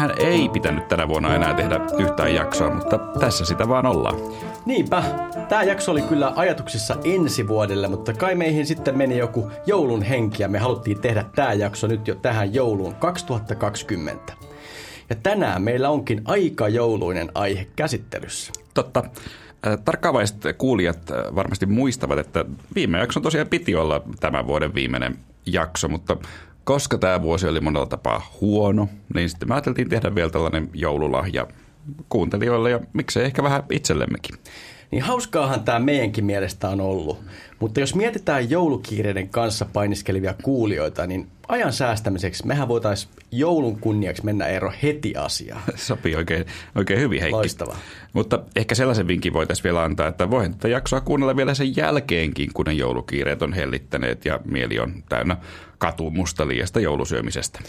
Meidähän ei pitänyt tänä vuonna enää tehdä yhtään jaksoa, mutta tässä sitä vaan ollaan. Niinpä. Tämä jakso oli kyllä ajatuksissa ensi vuodelle, mutta kai meihin sitten meni joku joulun henki ja me haluttiin tehdä tämä jakso nyt jo tähän jouluun 2020. Ja tänään meillä onkin aika jouluinen aihe käsittelyssä. Totta. Tarkkaavaiset kuulijat varmasti muistavat, että viime jakson tosiaan piti olla tämän vuoden viimeinen jakso, mutta koska tämä vuosi oli monella tapaa huono, niin sitten me ajateltiin tehdä vielä tällainen joululahja kuuntelijoille ja miksei ehkä vähän itsellemmekin. Niin hauskaahan tämä meidänkin mielestä on ollut. Mutta jos mietitään joulukiireiden kanssa painiskelevia kuulijoita, niin ajan säästämiseksi mehän voitaisiin joulun kunniaksi mennä ero heti asiaan. Sopii oikein, oikein hyvin, Heikki. Loistavaa. Mutta ehkä sellaisen vinkin voitaisiin vielä antaa, että voihan tätä jaksoa kuunnella vielä sen jälkeenkin, kun ne joulukiireet on hellittäneet ja mieli on täynnä katumusta liiasta joulusyömisestä.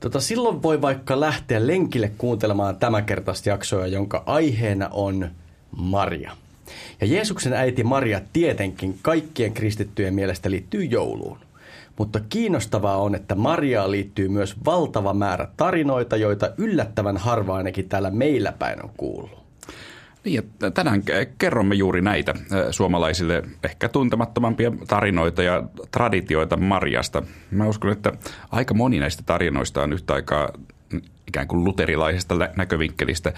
Tota, silloin voi vaikka lähteä lenkille kuuntelemaan tämänkertaista jaksoa, jonka aiheena on Maria. Ja Jeesuksen äiti Maria tietenkin kaikkien kristittyjen mielestä liittyy jouluun. Mutta kiinnostavaa on, että Mariaan liittyy myös valtava määrä tarinoita, joita yllättävän harva ainakin täällä meillä päin on kuullut. Niin, tänään kerromme juuri näitä suomalaisille ehkä tuntemattomampia tarinoita ja traditioita Marjasta. Mä uskon, että aika moni näistä tarinoista on yhtä aikaa ikään kuin luterilaisesta näkövinkkelistä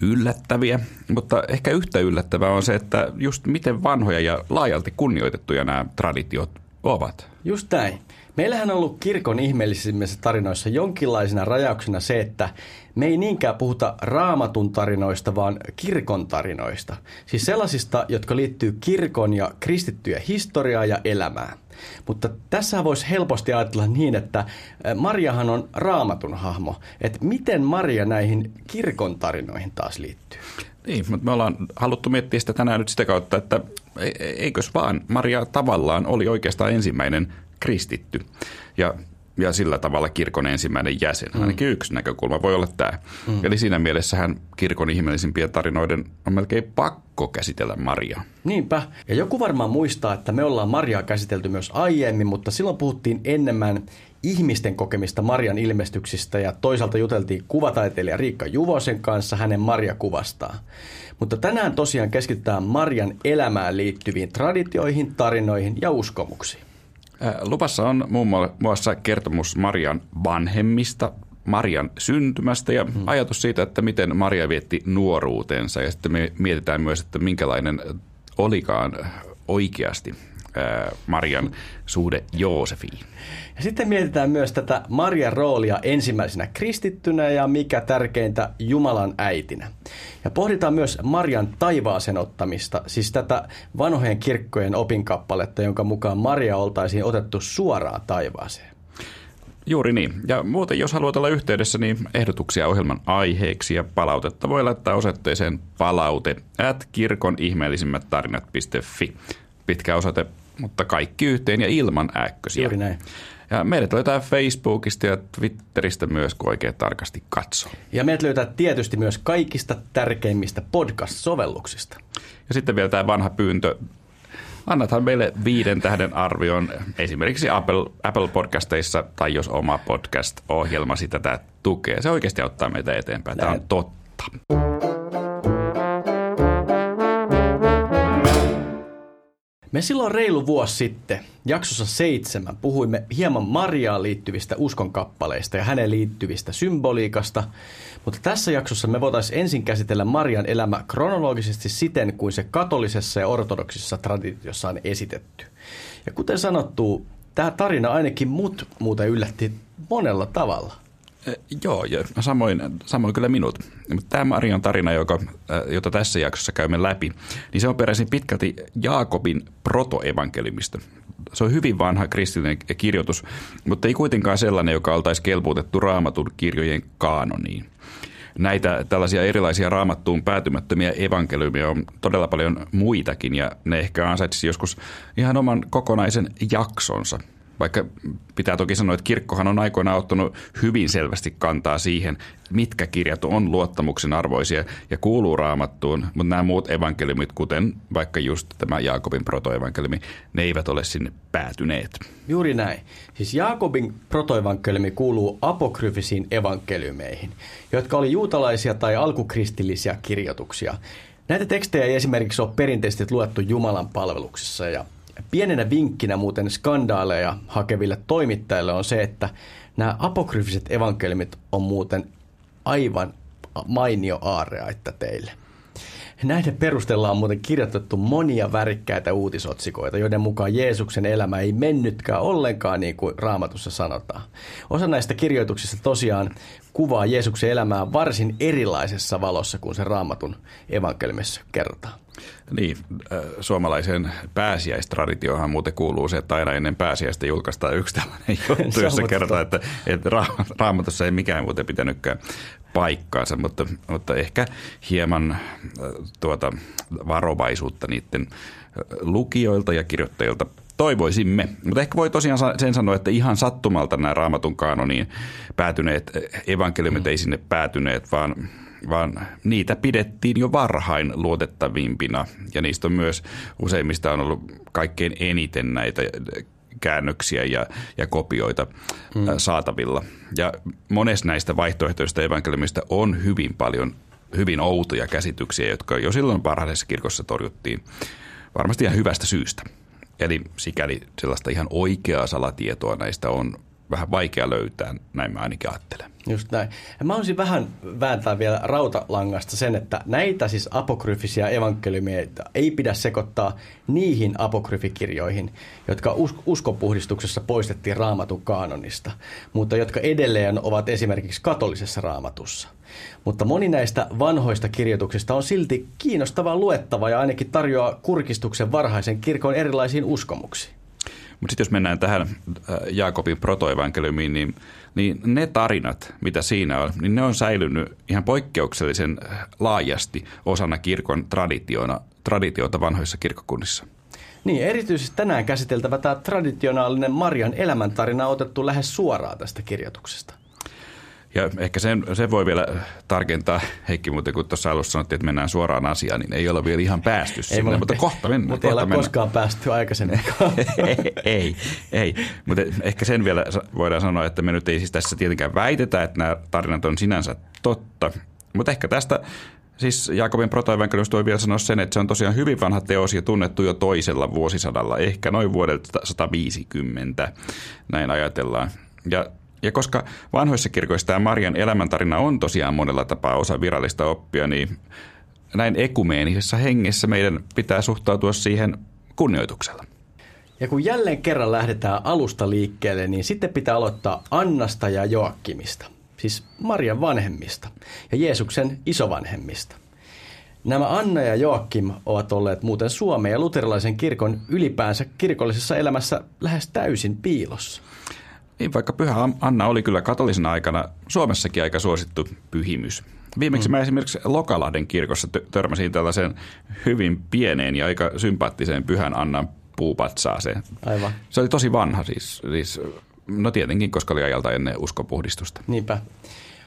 yllättäviä, mutta ehkä yhtä yllättävää on se, että just miten vanhoja ja laajalti kunnioitettuja nämä traditiot ovat. Just näin. Meillähän on ollut kirkon ihmeellisimmissä tarinoissa jonkinlaisena rajauksena se, että me ei niinkään puhuta raamatun tarinoista, vaan kirkon tarinoista. Siis sellaisista, jotka liittyy kirkon ja kristittyjä historiaa ja elämää. Mutta tässä voisi helposti ajatella niin, että Mariahan on raamatun hahmo. Että miten Maria näihin kirkon tarinoihin taas liittyy? Niin, mutta me ollaan haluttu miettiä sitä tänään nyt sitä kautta, että e-, eikös vaan Maria tavallaan oli oikeastaan ensimmäinen kristitty. Ja ja sillä tavalla kirkon ensimmäinen jäsen. Mm. Ainakin yksi näkökulma voi olla tämä. Mm. Eli siinä mielessähän kirkon ihmeellisimpien tarinoiden on melkein pakko käsitellä Mariaa. Niinpä. Ja joku varmaan muistaa, että me ollaan Mariaa käsitelty myös aiemmin, mutta silloin puhuttiin enemmän ihmisten kokemista Marian ilmestyksistä ja toisaalta juteltiin kuvataiteilija Riikka Juvosen kanssa hänen Maria-kuvastaan. Mutta tänään tosiaan keskitytään Marian elämään liittyviin traditioihin, tarinoihin ja uskomuksiin. Lupassa on muun muassa kertomus Marian vanhemmista, Marian syntymästä ja hmm. ajatus siitä, että miten Maria vietti nuoruutensa. Ja sitten me mietitään myös, että minkälainen olikaan oikeasti Marian suhde Joosefiin. Ja sitten mietitään myös tätä Marian roolia ensimmäisenä kristittynä ja mikä tärkeintä Jumalan äitinä. Ja pohditaan myös Marian taivaaseen ottamista, siis tätä vanhojen kirkkojen opinkappaletta, jonka mukaan Maria oltaisiin otettu suoraan taivaaseen. Juuri niin. Ja muuten, jos haluat olla yhteydessä, niin ehdotuksia ohjelman aiheeksi ja palautetta voi laittaa osoitteeseen palaute at kirkon ihmeellisimmät tarinat.fi. Pitkä osoite, mutta kaikki yhteen ja ilman äkkösiä. Juuri näin. Ja meidät löytää Facebookista ja Twitteristä myös, kun oikein tarkasti katsoo. Ja meidät löytää tietysti myös kaikista tärkeimmistä podcast-sovelluksista. Ja sitten vielä tämä vanha pyyntö. Annathan meille viiden tähden arvion esimerkiksi Apple, Apple Podcasteissa tai jos oma podcast-ohjelmasi tätä tukee. Se oikeasti auttaa meitä eteenpäin. Tämä on totta. Me silloin reilu vuosi sitten, jaksossa seitsemän, puhuimme hieman Mariaan liittyvistä uskonkappaleista ja hänen liittyvistä symboliikasta, mutta tässä jaksossa me voitaisiin ensin käsitellä Marian elämä kronologisesti siten, kuin se katolisessa ja ortodoksisessa traditiossa on esitetty. Ja kuten sanottu, tämä tarina ainakin mut muuten yllätti monella tavalla – Joo, ja samoin, samoin kyllä minut. Tämä Marian tarina, joka, jota tässä jaksossa käymme läpi, niin se on peräisin pitkälti Jaakobin protoevankeliumista. Se on hyvin vanha kristillinen kirjoitus, mutta ei kuitenkaan sellainen, joka oltaisi kelpuutettu raamatun kirjojen kaanoniin. Näitä tällaisia erilaisia raamattuun päätymättömiä evankeliumia on todella paljon muitakin, ja ne ehkä ansaitsisi joskus ihan oman kokonaisen jaksonsa – Vaikka pitää toki sanoa, että kirkkohan on aikoinaan ottanut hyvin selvästi kantaa siihen, mitkä kirjat on luottamuksen arvoisia ja kuuluu raamattuun, mutta nämä muut evankeliumit, kuten vaikka just tämä Jaakobin protoevankeliumi, ne eivät ole sinne päätyneet. Juuri näin. Siis Jaakobin protoevankeliumi kuuluu apokryfisiin evankeliumeihin, jotka oli juutalaisia tai alkukristillisiä kirjoituksia. Näitä tekstejä ei esimerkiksi ole perinteisesti luettu Jumalan palveluksessa ja pienenä vinkkinä muuten skandaaleja hakeville toimittajille on se, että nämä apokryfiset evankeliumit on muuten aivan mainio että teille. Näiden perusteella on muuten kirjoitettu monia värikkäitä uutisotsikoita, joiden mukaan Jeesuksen elämä ei mennytkään ollenkaan niin kuin raamatussa sanotaan. Osa näistä kirjoituksista tosiaan kuvaa Jeesuksen elämää varsin erilaisessa valossa kuin se raamatun evankeliumissa kerrotaan. Niin, äh, suomalaiseen pääsiäistraditiohan muuten kuuluu se, että aina ennen pääsiäistä julkaistaan yksi tällainen juttu, jossa kertoo, että, että raamatussa ei mikään muuten pitänytkään paikkaansa, mutta, mutta ehkä hieman äh, tuota, varovaisuutta niiden äh, lukijoilta ja kirjoittajilta toivoisimme. Mutta ehkä voi tosiaan sen sanoa, että ihan sattumalta nämä raamatun kanoniin päätyneet evankeliumit mm. ei sinne päätyneet, vaan vaan niitä pidettiin jo varhain luotettavimpina. Ja niistä on myös useimmista on ollut kaikkein eniten näitä käännöksiä ja, ja kopioita hmm. saatavilla. Ja monessa näistä vaihtoehtoista evankeliumista on hyvin paljon hyvin outoja käsityksiä, jotka jo silloin parhaisessa kirkossa torjuttiin varmasti ihan hyvästä syystä. Eli sikäli sellaista ihan oikeaa salatietoa näistä on vähän vaikea löytää, näin mä ainakin ajattelen. Just näin. Ja mä haluaisin vähän vääntää vielä rautalangasta sen, että näitä siis apokryfisia evankeliumia ei pidä sekoittaa niihin apokryfikirjoihin, jotka uskopuhdistuksessa poistettiin raamatun kaanonista, mutta jotka edelleen ovat esimerkiksi katolisessa raamatussa. Mutta moni näistä vanhoista kirjoituksista on silti kiinnostava luettava ja ainakin tarjoaa kurkistuksen varhaisen kirkon erilaisiin uskomuksiin. Mutta sitten jos mennään tähän äh, Jaakobin protoevankeliumiin, niin, niin ne tarinat, mitä siinä on, niin ne on säilynyt ihan poikkeuksellisen äh, laajasti osana kirkon traditiona, traditiota vanhoissa kirkkokunnissa. Niin, erityisesti tänään käsiteltävä tämä traditionaalinen Marian elämäntarina on otettu lähes suoraan tästä kirjoituksesta. Ja ehkä sen, sen voi vielä tarkentaa, Heikki, mutta kun tuossa alussa sanottiin, että mennään suoraan asiaan, niin ei ole vielä ihan päästy sinne, ei, mutta kohta mennään. Mutta ei ole koskaan päästy aikaisemmin. ei, ei, ei, mutta ehkä sen vielä voidaan sanoa, että me nyt ei siis tässä tietenkään väitetä, että nämä tarinat on sinänsä totta, mutta ehkä tästä Siis Jaakobin protoevankeliumista voi vielä sanoa sen, että se on tosiaan hyvin vanha teos ja tunnettu jo toisella vuosisadalla, ehkä noin vuodelta 150, näin ajatellaan. Ja ja koska vanhoissa kirkoissa tämä Marian elämäntarina on tosiaan monella tapaa osa virallista oppia, niin näin ekumeenisessa hengessä meidän pitää suhtautua siihen kunnioituksella. Ja kun jälleen kerran lähdetään alusta liikkeelle, niin sitten pitää aloittaa Annasta ja Joakkimista, siis Marian vanhemmista ja Jeesuksen isovanhemmista. Nämä Anna ja Joakim ovat olleet muuten Suomen ja luterilaisen kirkon ylipäänsä kirkollisessa elämässä lähes täysin piilossa. Niin, vaikka Pyhä Anna oli kyllä katolisena aikana Suomessakin aika suosittu pyhimys. Viimeksi mm. mä esimerkiksi Lokalahden kirkossa törmäsin tällaisen hyvin pieneen ja aika sympaattiseen Pyhän Annan puupatsaaseen. Aivan. Se oli tosi vanha siis, siis no tietenkin, koska oli ajalta ennen uskopuhdistusta. Niinpä.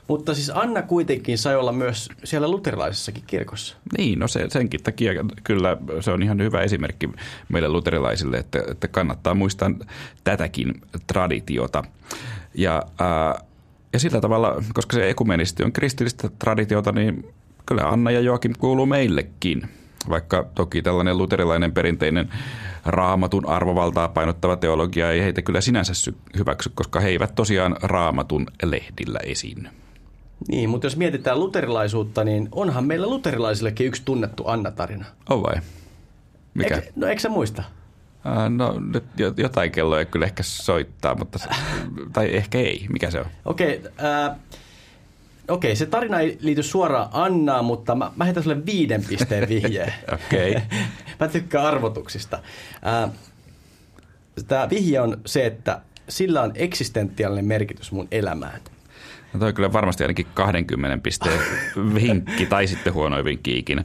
Mutta siis Anna kuitenkin sai olla myös siellä luterilaisessakin kirkossa. Niin, no se, senkin takia kyllä se on ihan hyvä esimerkki meille luterilaisille, että, että kannattaa muistaa tätäkin traditiota. Ja, ää, ja sillä tavalla, koska se ekumenisti on kristillistä traditiota, niin kyllä Anna ja Joakim kuuluu meillekin. Vaikka toki tällainen luterilainen perinteinen raamatun arvovaltaa painottava teologia ei heitä kyllä sinänsä hyväksy, koska he eivät tosiaan raamatun lehdillä esiinny. Niin, mutta jos mietitään luterilaisuutta, niin onhan meillä luterilaisillekin yksi tunnettu Anna-tarina. On vai? Mikä? Eik, no eikö sä muista? Uh, no nyt jotain kelloa kyllä ehkä soittaa, mutta tai ehkä ei. Mikä se on? Okei, okay, uh, Okei, se tarina ei liity suoraan Annaan, mutta mä, mä heitän sulle viiden pisteen vihjeen. Okei. Okay. mä tykkään arvotuksista. Tämä vihje on se, että sillä on eksistentiaalinen merkitys mun elämään. No toi kyllä varmasti ainakin 20 pisteen vinkki tai sitten huonoin vinkki ikinä.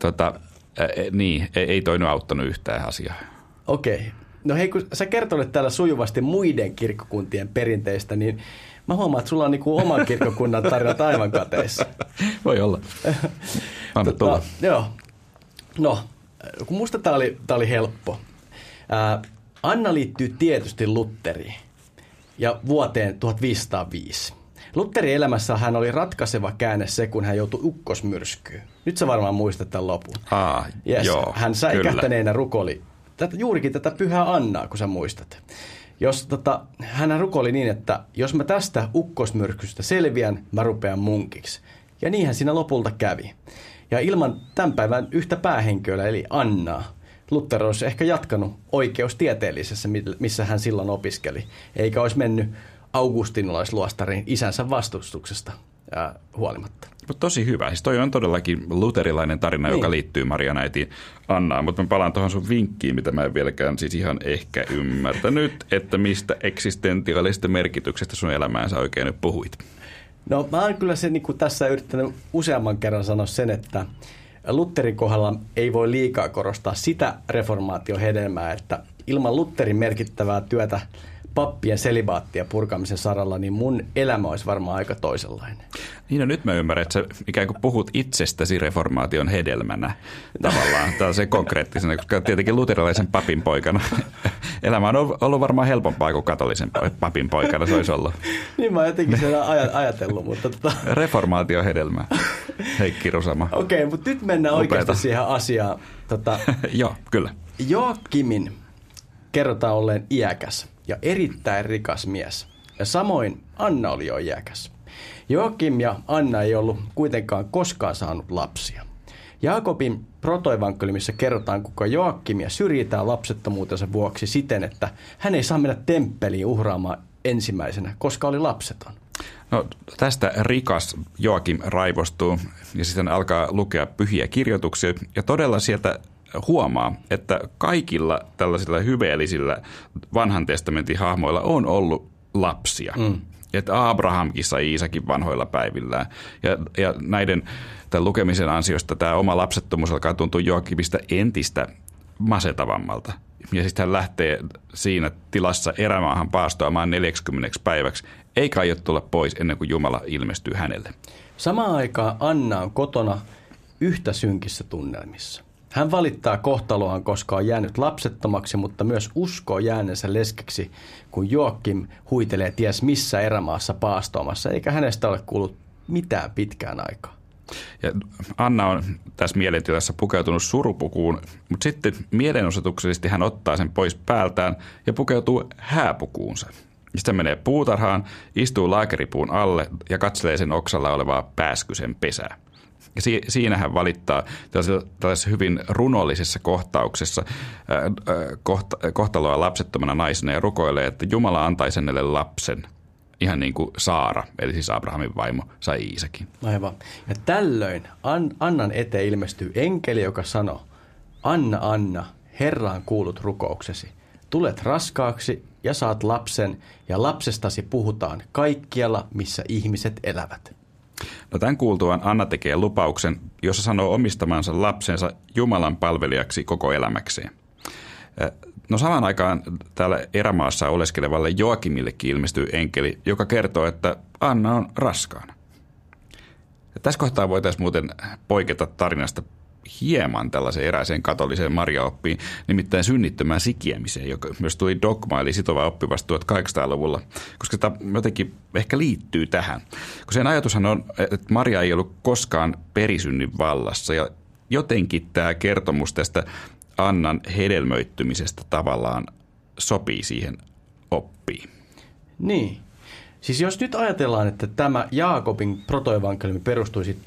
Tota, ä, niin, ei, ei toi nyt auttanut yhtään asiaa. Okei. No hei, kun sä kertoit täällä sujuvasti muiden kirkkokuntien perinteistä, niin mä huomaan, että sulla on niinku oman kirkkokunnan tarinat aivan kateissa. Voi olla. Anna tota, Joo. No, kun musta tää oli, tää oli helppo. Ää, Anna liittyy tietysti Lutteriin ja vuoteen 1505. Lutterin elämässä hän oli ratkaiseva käänne se, kun hän joutui ukkosmyrskyyn. Nyt sä varmaan muistat tämän lopun. Aa, yes. joo, hän säikähtäneenä rukoli tätä, juurikin tätä pyhää Annaa, kun sä muistat. Jos, tota, hän rukoli niin, että jos mä tästä ukkosmyrkystä selviän, mä rupean munkiksi. Ja niinhän siinä lopulta kävi. Ja ilman tämän päivän yhtä päähenkilöä, eli Annaa, Luther olisi ehkä jatkanut oikeustieteellisessä, missä hän silloin opiskeli, eikä olisi mennyt augustinolaisluostarin isänsä vastustuksesta ää, huolimatta. Tosi hyvä. Siis toi on todellakin luterilainen tarina, niin. joka liittyy Marianäitiin Annaan, mutta mä palaan tuohon sun vinkkiin, mitä mä en vieläkään siis ihan ehkä ymmärtänyt, että mistä eksistentiaalisesta merkityksestä sun elämäänsä oikein nyt puhuit. No mä oon kyllä se niin tässä yrittänyt useamman kerran sanoa sen, että Lutterin kohdalla ei voi liikaa korostaa sitä reformaation hedelmää, että ilman Lutterin merkittävää työtä pappien selibaattia purkamisen saralla, niin mun elämä olisi varmaan aika toisenlainen. Niin no nyt mä ymmärrän, että sä ikään kuin puhut itsestäsi reformaation hedelmänä tavallaan. Tämä on se konkreettisena, koska tietenkin luterilaisen papin poikana elämä on ollut varmaan helpompaa kuin katolisen papin poikana se olisi ollut. niin mä oon jotenkin sen ajatellut, mutta... Tota... Reformaation hedelmä, Heikki Rusama. Okei, okay, mutta nyt mennään Upeata. oikeasti siihen asiaan. Tota... Joo, kyllä. Joakimin kerrotaan olleen iäkäs ja erittäin rikas mies. Ja samoin Anna oli jo iäkäs. Joakim ja Anna ei ollut kuitenkaan koskaan saanut lapsia. Jaakobin protoevankeliumissa kerrotaan, kuinka Joakimia syrjitään lapsettomuutensa vuoksi siten, että hän ei saa mennä temppeliin uhraamaan ensimmäisenä, koska oli lapseton. No, tästä rikas Joakim raivostuu ja sitten alkaa lukea pyhiä kirjoituksia ja todella sieltä huomaa, että kaikilla tällaisilla hyveellisillä vanhan testamentin hahmoilla on ollut lapsia. Mm. Että Abrahamkin sai Iisakin vanhoilla päivillään. Ja, ja näiden tämän lukemisen ansiosta tämä oma lapsettomuus alkaa tuntua Joakimista entistä masetavammalta. Ja sitten hän lähtee siinä tilassa erämaahan paastoamaan 40 päiväksi, eikä aio tulla pois ennen kuin Jumala ilmestyy hänelle. Samaan aikaan Anna on kotona yhtä synkissä tunnelmissa. Hän valittaa kohtaloaan, koska on jäänyt lapsettomaksi, mutta myös uskoo jääneensä leskeksi, kun Joakim huitelee ties missä erämaassa paastoamassa, eikä hänestä ole kuullut mitään pitkään aikaa. Ja Anna on tässä mielentilassa pukeutunut surupukuun, mutta sitten mielenosoituksellisesti hän ottaa sen pois päältään ja pukeutuu hääpukuunsa. Sitten menee puutarhaan, istuu laakeripuun alle ja katselee sen oksalla olevaa pääskysen pesää. Ja si- siinä hän valittaa tällaisessa, hyvin runollisessa kohtauksessa ää, kohta, kohtaloa lapsettomana naisena ja rukoilee, että Jumala antaisi hänelle lapsen, ihan niin kuin Saara, eli siis Abrahamin vaimo, sai Iisakin. Aivan. Ja tällöin An- Annan eteen ilmestyy enkeli, joka sanoo, Anna, Anna, Herraan kuulut rukouksesi. Tulet raskaaksi ja saat lapsen, ja lapsestasi puhutaan kaikkialla, missä ihmiset elävät. No tämän kuultuaan Anna tekee lupauksen, jossa sanoo omistamansa lapsensa Jumalan palvelijaksi koko elämäkseen. No samaan aikaan täällä erämaassa oleskelevalle Joakimillekin ilmestyy enkeli, joka kertoo, että Anna on raskaana. Ja tässä kohtaa voitaisiin muuten poiketa tarinasta hieman tällaiseen eräiseen katoliseen marjaoppiin, nimittäin synnittömään sikiämiseen, joka myös tuli dogma eli sitova oppi vasta 1800-luvulla, koska tämä jotenkin ehkä liittyy tähän. Kun sen ajatushan on, että Maria ei ollut koskaan perisynnin vallassa ja jotenkin tämä kertomus tästä Annan hedelmöittymisestä tavallaan sopii siihen oppiin. Niin. Siis jos nyt ajatellaan, että tämä Jaakobin protoevankeliumi perustuisi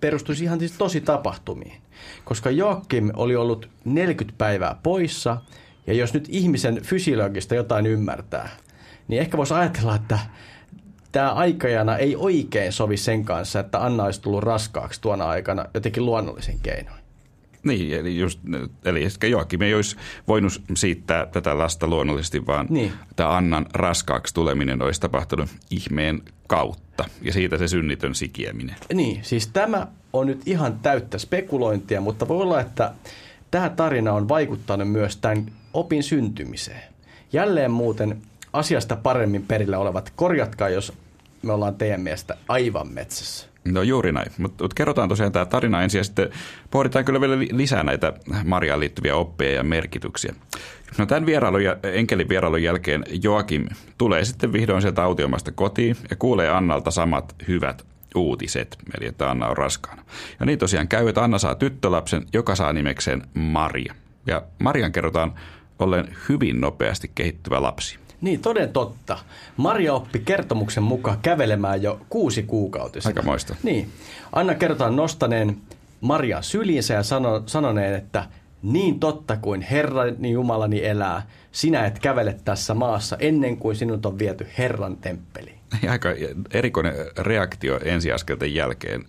perustuisi ihan siis tosi tapahtumiin. Koska Joakim oli ollut 40 päivää poissa, ja jos nyt ihmisen fysiologista jotain ymmärtää, niin ehkä voisi ajatella, että tämä aikajana ei oikein sovi sen kanssa, että Anna olisi tullut raskaaksi tuona aikana jotenkin luonnollisen keinoin. Niin, eli, just, eli ehkä Joakim ei olisi voinut siittää tätä lasta luonnollisesti, vaan niin. tämä Annan raskaaksi tuleminen olisi tapahtunut ihmeen kautta ja siitä se synnitön sikieminen. Niin, siis tämä on nyt ihan täyttä spekulointia, mutta voi olla, että tämä tarina on vaikuttanut myös tämän opin syntymiseen. Jälleen muuten asiasta paremmin perillä olevat, korjatkaa jos me ollaan teidän mielestä aivan metsässä. No juuri näin, mutta mut kerrotaan tosiaan tämä tarina ensin ja sitten pohditaan kyllä vielä lisää näitä Mariaan liittyviä oppeja ja merkityksiä. No tämän vierailun, enkelin vierailun jälkeen Joakim tulee sitten vihdoin sieltä autiomasta kotiin ja kuulee Annalta samat hyvät uutiset, eli että Anna on raskaana. Ja niin tosiaan käy, että Anna saa tyttölapsen, joka saa nimekseen Maria. Ja Marian kerrotaan ollen hyvin nopeasti kehittyvä lapsi. Niin, toden totta. Maria oppi kertomuksen mukaan kävelemään jo kuusi kuukautista. Aika moista. Niin. Anna kerrotaan nostaneen Marian syliinsä ja sano, sanoneen, että niin totta kuin Herrani Jumalani elää, sinä et kävele tässä maassa ennen kuin sinut on viety Herran temppeliin. Aika erikoinen reaktio ensiaskelten jälkeen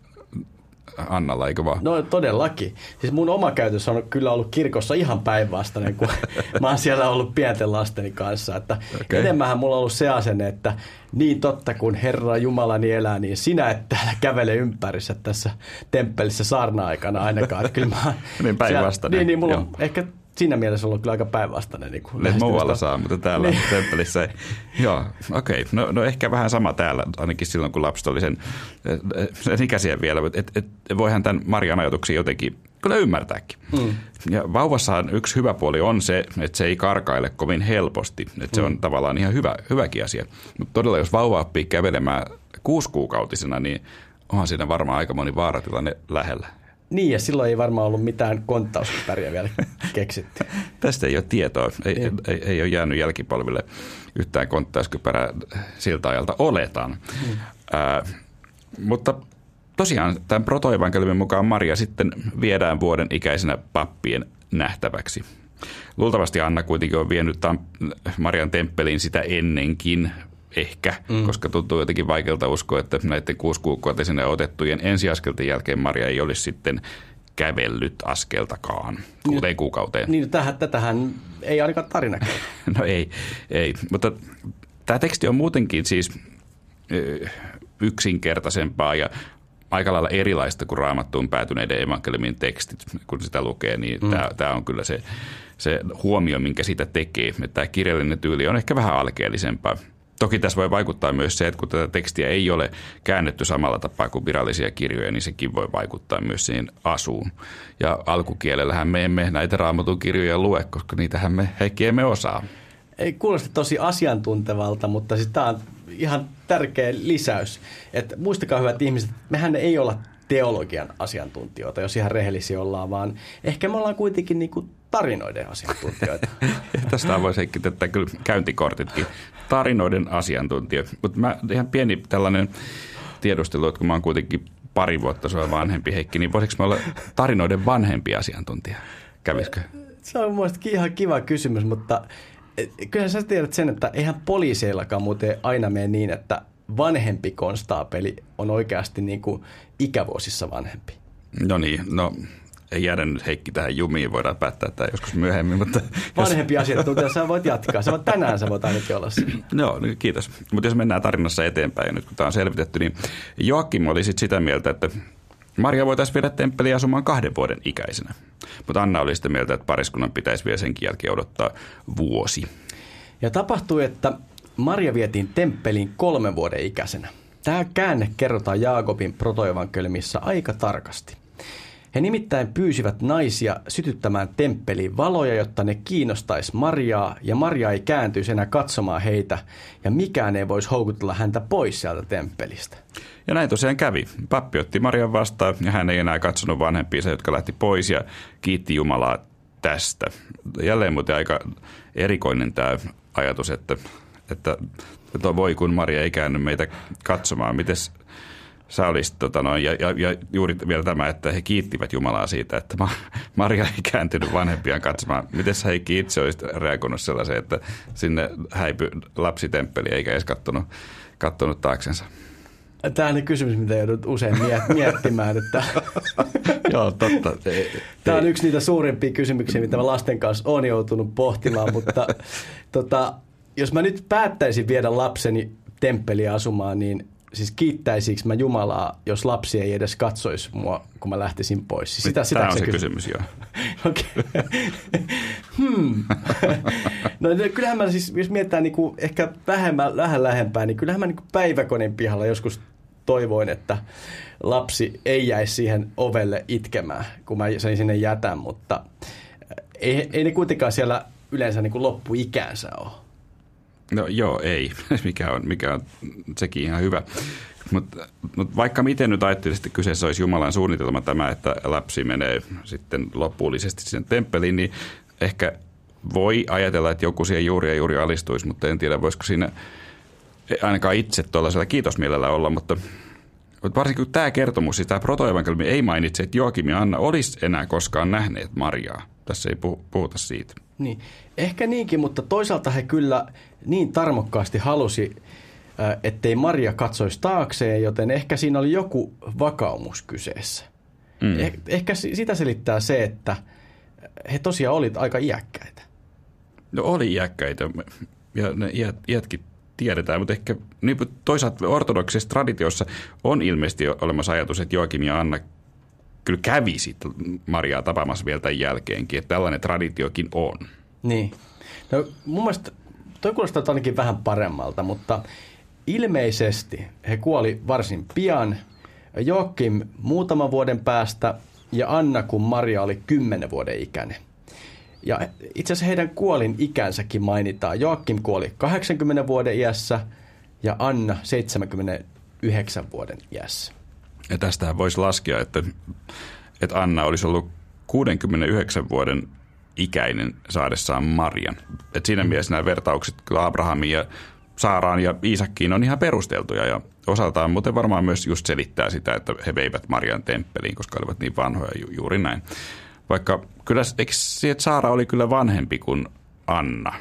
Annalla, eikö vaan? No todellakin. Siis mun oma käytös on kyllä ollut kirkossa ihan päinvastainen, kun mä oon siellä ollut pienten lasteni kanssa. Että okay. Enemmän mulla on ollut se asenne, että niin totta kun Herra Jumalani elää, niin sinä et täällä kävele ympärissä tässä temppelissä saarna-aikana ainakaan. Että kyllä mä, niin päinvastainen. Niin, niin mulla on ehkä siinä mielessä ollut kyllä aika päinvastainen. Niin kuin muualla saa, mutta täällä niin. temppelissä ei. Joo, okei. Okay. No, no, ehkä vähän sama täällä, ainakin silloin kun lapset oli sen, sen ikäisiä vielä. Et, et, voihan tämän Marian ajatuksia jotenkin kyllä ymmärtääkin. Mm. Ja vauvassahan yksi hyvä puoli on se, että se ei karkaile kovin helposti. Että se mm. on tavallaan ihan hyvä, hyväkin asia. Mutta todella jos vauva oppii kävelemään kuusikuukautisena, niin onhan siinä varmaan aika moni vaaratilanne lähellä. Niin, ja silloin ei varmaan ollut mitään konttauskypäriä vielä keksitty. Tästä ei ole tietoa. Ei, ei, ei, ei ole jäänyt jälkipolville yhtään konttauskypärää siltä ajalta, oletan. Hmm. Äh, mutta tosiaan tämän protoevankeliumin mukaan Maria sitten viedään vuoden ikäisenä pappien nähtäväksi. Luultavasti Anna kuitenkin on vienyt Marian temppeliin sitä ennenkin ehkä, mm. koska tuntuu jotenkin vaikealta uskoa, että näiden kuusi kuukautisena otettujen ensiaskelten jälkeen Maria ei olisi sitten kävellyt askeltakaan kuuteen niin, kuukauteen. Niin, tähän, tätähän ei ainakaan tarina No ei, ei, mutta tämä teksti on muutenkin siis yksinkertaisempaa ja aika lailla erilaista kuin raamattuun päätyneiden evankeliumin tekstit, kun sitä lukee, niin mm. tämä, on kyllä se, se huomio, minkä siitä tekee. Että tämä kirjallinen tyyli on ehkä vähän alkeellisempaa. Toki tässä voi vaikuttaa myös se, että kun tätä tekstiä ei ole käännetty samalla tapaa kuin virallisia kirjoja, niin sekin voi vaikuttaa myös siihen asuun. Ja alkukielellähän me emme näitä raamatun kirjoja lue, koska niitähän me Heikki emme osaa. Ei kuulosti tosi asiantuntevalta, mutta siis tämä on ihan tärkeä lisäys. Että muistakaa hyvät ihmiset, mehän ei olla teologian asiantuntijoita, jos ihan rehellisiä ollaan, vaan ehkä me ollaan kuitenkin niin kuin tarinoiden asiantuntijoita. Tästä voisi Heikki tätä kyllä käyntikortitkin. Tarinoiden asiantuntija. Mutta mä ihan pieni tällainen tiedustelu, että kun mä oon kuitenkin pari vuotta sua vanhempi Heikki, niin voisiko mä olla tarinoiden vanhempi asiantuntija? Kävisikö? Se on mielestäni ihan kiva kysymys, mutta eh, kyllä sä tiedät sen, että eihän poliiseillakaan muuten aina mene niin, että vanhempi konstaapeli on oikeasti niin kuin ikävuosissa vanhempi. No niin, no ei jäädä nyt Heikki tähän jumiin, voidaan päättää tämä joskus myöhemmin. Mutta Vanhempi jos... asiantuntija, sä voit jatkaa. Sä voit, tänään sä voit ainakin olla Joo, no, kiitos. Mutta jos mennään tarinassa eteenpäin, nyt kun tämä on selvitetty, niin Joakim oli sit sitä mieltä, että Maria voitaisiin viedä temppeliin asumaan kahden vuoden ikäisenä. Mutta Anna oli sitä mieltä, että pariskunnan pitäisi vielä senkin jälkeen odottaa vuosi. Ja tapahtui, että Maria vietiin temppeliin kolmen vuoden ikäisenä. Tämä käänne kerrotaan Jaakobin protoevankelmissa aika tarkasti. He nimittäin pyysivät naisia sytyttämään temppeliin valoja, jotta ne kiinnostaisi Mariaa, ja Maria ei kääntyisi enää katsomaan heitä, ja mikään ei voisi houkutella häntä pois sieltä temppelistä. Ja näin tosiaan kävi. Pappi otti Marian vastaan, ja hän ei enää katsonut vanhempiinsa, jotka lähti pois, ja kiitti Jumalaa tästä. Jälleen muuten aika erikoinen tämä ajatus, että, että, että voi kun Maria ei käänny meitä katsomaan. Mites sä olisit, tota noin, ja, ja, ja, juuri vielä tämä, että he kiittivät Jumalaa siitä, että Maria ei kääntynyt vanhempiaan katsomaan. Miten sä Heikki itse olisit reagoinut sellaiseen, että sinne häipy lapsitemppeli eikä edes kattonut, kattonut taaksensa? Tämä on kysymys, mitä joudut usein miettimään. Että Joo, totta. Tämä on yksi niitä suurimpia kysymyksiä, mitä mä lasten kanssa olen joutunut pohtimaan, mutta tota, jos mä nyt päättäisin viedä lapseni temppeliä asumaan, niin siis kiittäisikö mä Jumalaa, jos lapsi ei edes katsoisi mua, kun mä lähtisin pois. Siis sitä, sitä Tämä on se kysymys, joo. Okei. hmm. no kyllähän mä siis, jos mietitään niin kuin ehkä vähemmän, vähän lähempää, niin kyllähän mä niin päiväkonin pihalla joskus toivoin, että lapsi ei jäisi siihen ovelle itkemään, kun mä sen sinne jätän, mutta ei, ei ne kuitenkaan siellä yleensä niin kuin loppuikäänsä ole. No joo, ei, mikä on, mikä on sekin ihan hyvä. Mutta mut vaikka miten nyt ajattelisit, että kyseessä olisi Jumalan suunnitelma tämä, että lapsi menee sitten loppullisesti sinne temppeliin, niin ehkä voi ajatella, että joku siihen juuri ja juuri alistuisi, mutta en tiedä, voisiko siinä ainakaan itse tuollaisella kiitosmielellä olla, mutta, mutta varsinkin tämä kertomus, siis tämä protoevankeliumi ei mainitse, että Joakim ja Anna olisi enää koskaan nähneet Mariaa. Tässä ei puhuta siitä. Niin, ehkä niinkin, mutta toisaalta he kyllä niin tarmokkaasti halusi, ettei Maria katsoisi taakseen, joten ehkä siinä oli joku vakaumus kyseessä. Mm. Eh, ehkä sitä selittää se, että he tosiaan olivat aika iäkkäitä. No oli iäkkäitä ja ne iät, iätkin tiedetään, mutta ehkä niin, toisaalta ortodoksisessa traditiossa on ilmeisesti olemassa ajatus, että Joakim ja Anna kyllä kävi sitten Mariaa tapaamassa vielä tämän jälkeenkin, että tällainen traditiokin on. Niin. No mun mielestä toi kuulostaa ainakin vähän paremmalta, mutta ilmeisesti he kuoli varsin pian. Joakim muutaman vuoden päästä ja Anna, kun Maria oli kymmenen vuoden ikäinen. Ja itse asiassa heidän kuolin ikänsäkin mainitaan. Joakim kuoli 80 vuoden iässä ja Anna 79 vuoden iässä. Ja tästä voisi laskea, että, että Anna olisi ollut 69 vuoden ikäinen saadessaan Marian. Et siinä mielessä nämä vertaukset kyllä Abrahamin ja Saaraan ja Iisakkiin on ihan perusteltuja ja osaltaan muuten varmaan myös just selittää sitä, että he veivät Marian temppeliin, koska olivat niin vanhoja ju- juuri näin. Vaikka kyllä, eikö että Saara oli kyllä vanhempi kuin Anna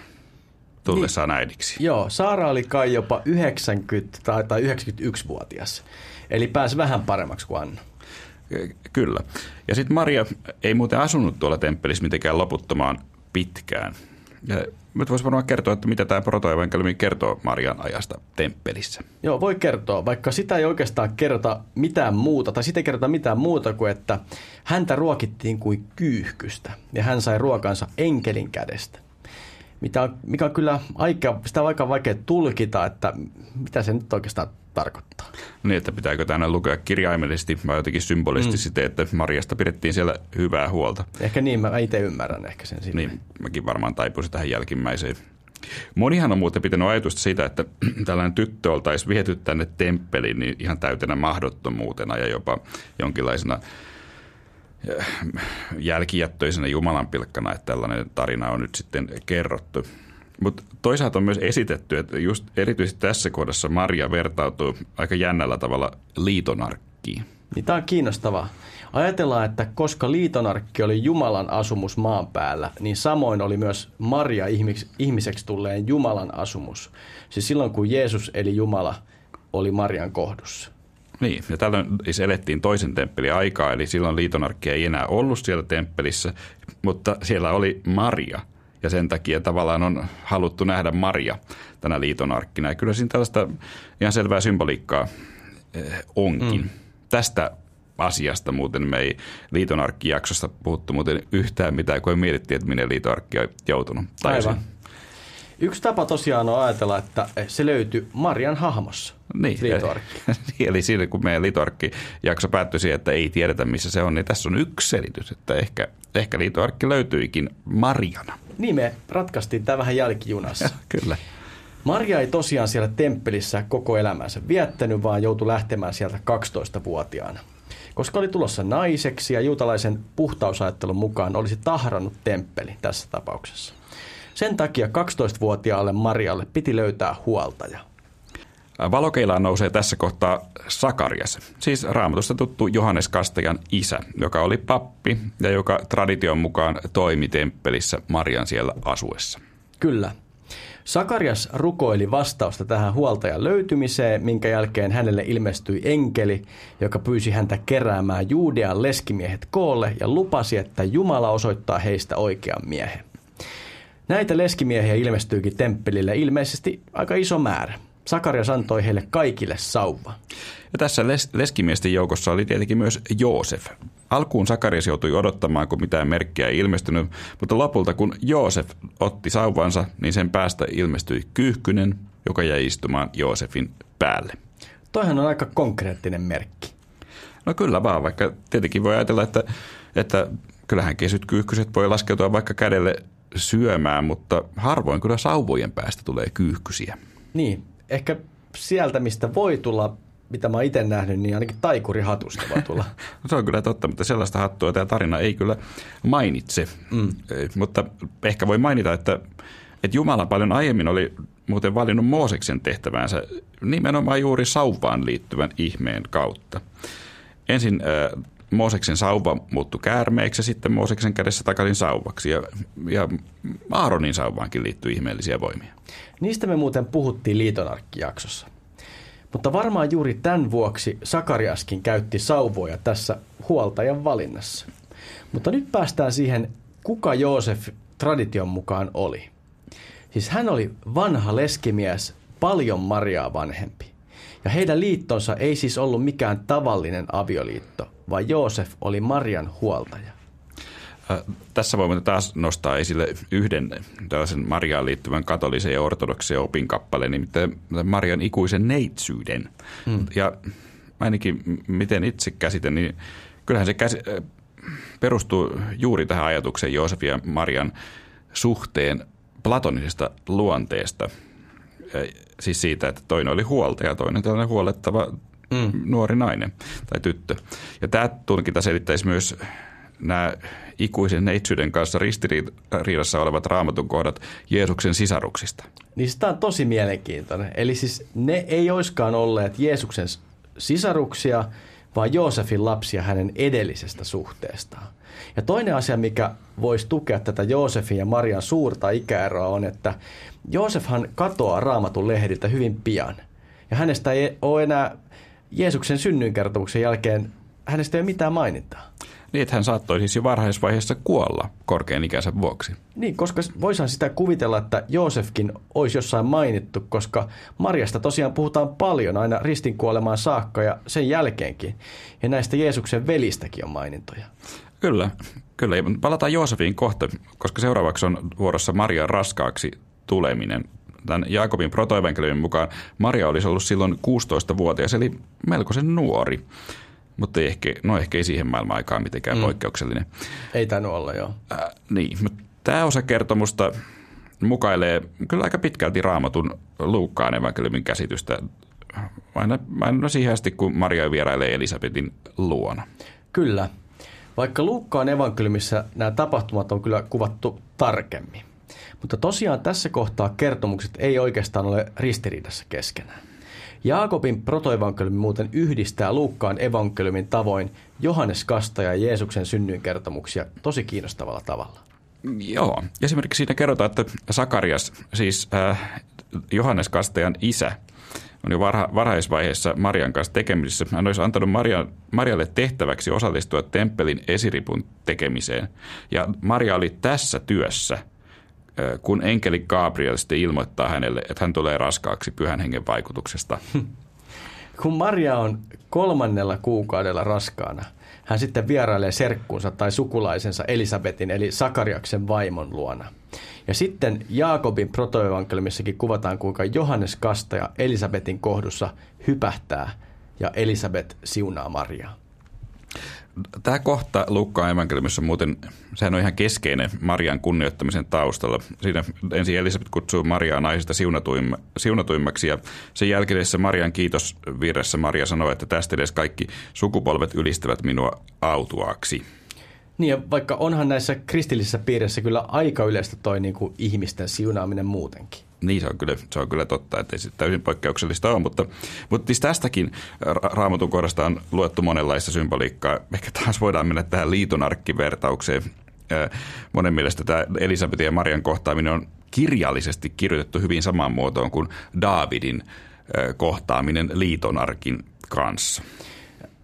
tullessaan niin. äidiksi? Joo, Saara oli kai jopa 90 tai, tai 91-vuotias. Eli pääsi vähän paremmaksi kuin Anna. Kyllä. Ja sitten Maria ei muuten asunut tuolla temppelissä mitenkään loputtomaan pitkään. Ja nyt voisi varmaan kertoa, että mitä tämä protoevankeliumi kertoo Marian ajasta temppelissä. Joo, voi kertoa, vaikka sitä ei oikeastaan kerrota mitään muuta, tai sitä ei kerrota mitään muuta kuin, että häntä ruokittiin kuin kyyhkystä, ja hän sai ruokansa enkelin kädestä. Mitä on, mikä on kyllä aika, sitä on aika vaikea tulkita, että mitä se nyt oikeastaan tarkoittaa. Niin, että pitääkö tänne lukea kirjaimellisesti vai jotenkin symbolisesti mm. siten, että Marjasta pidettiin siellä hyvää huolta. Ehkä niin, mä itse ymmärrän ehkä sen sinne. Niin, mäkin varmaan taipuisin tähän jälkimmäiseen. Monihan on muuten pitänyt ajatusta siitä, että tällainen tyttö oltaisiin viety tänne temppeliin niin ihan täytenä mahdottomuutena ja jopa jonkinlaisena eh, jälkijättöisenä jumalanpilkkana, että tällainen tarina on nyt sitten kerrottu. Mutta toisaalta on myös esitetty, että just erityisesti tässä kohdassa Maria vertautuu aika jännällä tavalla liitonarkkiin. Niin tämä on kiinnostavaa. Ajatellaan, että koska liitonarkki oli Jumalan asumus maan päällä, niin samoin oli myös Maria ihmiseksi tulleen Jumalan asumus. Siis silloin kun Jeesus eli Jumala, oli Marian kohdussa. Niin, ja tällöin siis elettiin toisen temppelin aikaa, eli silloin liitonarkki ei enää ollut siellä temppelissä, mutta siellä oli Maria – ja sen takia tavallaan on haluttu nähdä Maria tänä liitonarkkina. Ja kyllä siinä tällaista ihan selvää symboliikkaa eh, onkin. Mm. Tästä asiasta muuten me ei liitonarkkijaksosta puhuttu muuten yhtään mitään, kun mietittiin, että minne liitonarkki on joutunut. Aivan. Yksi tapa tosiaan on ajatella, että se löytyy Marian hahmossa. Niin, niin, eli siinä kun meidän liitoarkki-jakso päättyi siihen, että ei tiedetä missä se on, niin tässä on yksi selitys, että ehkä, ehkä liitoarkki löytyikin Mariana. Niin me ratkaistiin tämä vähän jälkijunassa. Kyllä. Maria ei tosiaan siellä temppelissä koko elämänsä viettänyt, vaan joutui lähtemään sieltä 12-vuotiaana. Koska oli tulossa naiseksi ja juutalaisen puhtausajattelun mukaan olisi tahrannut temppeli tässä tapauksessa. Sen takia 12-vuotiaalle Marialle piti löytää huoltaja. Valokeilaan nousee tässä kohtaa Sakarias, siis raamatusta tuttu Johannes Kastajan isä, joka oli pappi ja joka tradition mukaan toimi temppelissä Marian siellä asuessa. Kyllä. Sakarias rukoili vastausta tähän huoltajan löytymiseen, minkä jälkeen hänelle ilmestyi enkeli, joka pyysi häntä keräämään Juudean leskimiehet koolle ja lupasi, että Jumala osoittaa heistä oikean miehen. Näitä leskimiehiä ilmestyikin temppelille ilmeisesti aika iso määrä. Sakarias antoi heille kaikille sauva. Ja tässä les- leskimiesten joukossa oli tietenkin myös Joosef. Alkuun Sakarias joutui odottamaan, kun mitään merkkiä ei ilmestynyt, mutta lopulta kun Joosef otti sauvansa, niin sen päästä ilmestyi kyyhkynen, joka jäi istumaan Joosefin päälle. Toihan on aika konkreettinen merkki. No kyllä vaan, vaikka tietenkin voi ajatella, että, että kyllähän kesyt kyyhkyset voi laskeutua vaikka kädelle syömään, mutta harvoin kyllä sauvojen päästä tulee kyyhkysiä. Niin, ehkä sieltä, mistä voi tulla, mitä mä oon itse nähnyt, niin ainakin taikurihatusta voi tulla. Se on kyllä totta, mutta sellaista hattua tämä tarina ei kyllä mainitse. Mm. Mutta ehkä voi mainita, että, että Jumala paljon aiemmin oli muuten valinnut Mooseksen tehtävänsä nimenomaan juuri sauvaan liittyvän ihmeen kautta. Ensin äh, Mooseksen sauva muuttui käärmeeksi ja sitten Mooseksen kädessä takaisin sauvaksi. Ja, ja Aaronin sauvaankin liittyy ihmeellisiä voimia. Niistä me muuten puhuttiin liitonarkkijaksossa. Mutta varmaan juuri tämän vuoksi Sakariaskin käytti sauvoja tässä huoltajan valinnassa. Mutta nyt päästään siihen, kuka Joosef tradition mukaan oli. Siis hän oli vanha leskimies, paljon Mariaa vanhempi. Ja heidän liittonsa ei siis ollut mikään tavallinen avioliitto, vaan Joosef oli Marian huoltaja. Tässä voimme taas nostaa esille yhden tällaisen Mariaan liittyvän katolisen ja ortodoksen opinkappaleen, nimittäin Marian ikuisen neitsyyden. Hmm. Ja ainakin miten itse käsitän, niin kyllähän se käsi, perustuu juuri tähän ajatukseen Joosefin ja Marian suhteen platonisesta luonteesta. Siis siitä, että toinen oli huoltaja ja toinen tällainen huolettava mm. nuori nainen tai tyttö. Ja tämä tulkinta selittäisi myös nämä ikuisen neitsyyden kanssa ristiriidassa olevat raamatun kohdat Jeesuksen sisaruksista. Niin tämä on tosi mielenkiintoinen. Eli siis ne ei oiskaan olleet Jeesuksen sisaruksia, vaan Joosefin lapsia hänen edellisestä suhteestaan. Ja toinen asia, mikä voisi tukea tätä Joosefin ja Marian suurta ikäeroa on, että Joosefhan katoaa raamatun lehdiltä hyvin pian. Ja hänestä ei ole enää Jeesuksen synnynkertomuksen jälkeen, hänestä ei ole mitään mainintaa. Niin, että hän saattoi siis jo varhaisvaiheessa kuolla korkean ikänsä vuoksi. Niin, koska voisihan sitä kuvitella, että Joosefkin olisi jossain mainittu, koska Marjasta tosiaan puhutaan paljon aina ristin kuolemaan saakka ja sen jälkeenkin. Ja näistä Jeesuksen velistäkin on mainintoja. Kyllä, kyllä. Palataan Joosefin kohta, koska seuraavaksi on vuorossa Marian raskaaksi tuleminen. Tämän Jaakobin protoevankeliumin mukaan Maria olisi ollut silloin 16-vuotias, eli melkoisen nuori. Mutta ei ehkä, no ehkä ei siihen maailman aikaan mitenkään mm. poikkeuksellinen. Ei tainnut olla, joo. Äh, niin, mutta tämä osa kertomusta mukailee kyllä aika pitkälti raamatun Luukkaan evankeliumin käsitystä, aina, aina siihen asti, kun Maria vierailee Elisabetin luona. Kyllä, vaikka Luukkaan evankeliumissa nämä tapahtumat on kyllä kuvattu tarkemmin. Mutta tosiaan tässä kohtaa kertomukset ei oikeastaan ole ristiriidassa keskenään. Jaakobin protoevankeliumi muuten yhdistää Luukkaan evankeliumin tavoin Johannes Kastaja ja Jeesuksen synnynkertomuksia tosi kiinnostavalla tavalla. Joo. Esimerkiksi siinä kerrotaan, että Sakarias, siis äh, Johannes Kastajan isä, on jo varha, varhaisvaiheessa Marian kanssa tekemisissä. Hän olisi antanut Maria, Marialle tehtäväksi osallistua temppelin esiripun tekemiseen. Ja Maria oli tässä työssä, kun enkeli Gabriel sitten ilmoittaa hänelle, että hän tulee raskaaksi pyhän hengen vaikutuksesta. Kun Maria on kolmannella kuukaudella raskaana, hän sitten vierailee serkkuunsa tai sukulaisensa Elisabetin eli Sakariaksen vaimon luona – ja sitten Jaakobin protoevankeliumissakin kuvataan, kuinka Johannes Kastaja Elisabetin kohdussa hypähtää ja Elisabet siunaa Mariaa. Tämä kohta Lukkaan evankeliumissa muuten, sehän on ihan keskeinen Marian kunnioittamisen taustalla. Siinä ensin Elisabet kutsuu Mariaa naisista siunatuimma, siunatuimmaksi ja sen jälkeisessä Marian kiitosvirressä Maria sanoo, että tästä edes kaikki sukupolvet ylistävät minua autuaaksi. Niin ja vaikka onhan näissä kristillisissä piirissä kyllä aika yleistä toi niin kuin ihmisten siunaaminen muutenkin. Niin, se on kyllä, se on kyllä totta, että ei se täysin poikkeuksellista ole, mutta, mutta siis tästäkin raamatun kohdasta on luettu monenlaista symboliikkaa. Ehkä taas voidaan mennä tähän liitonarkkivertaukseen. Monen mielestä tämä Elisabetin ja Marian kohtaaminen on kirjallisesti kirjoitettu hyvin samaan muotoon kuin Daavidin kohtaaminen liitonarkin kanssa.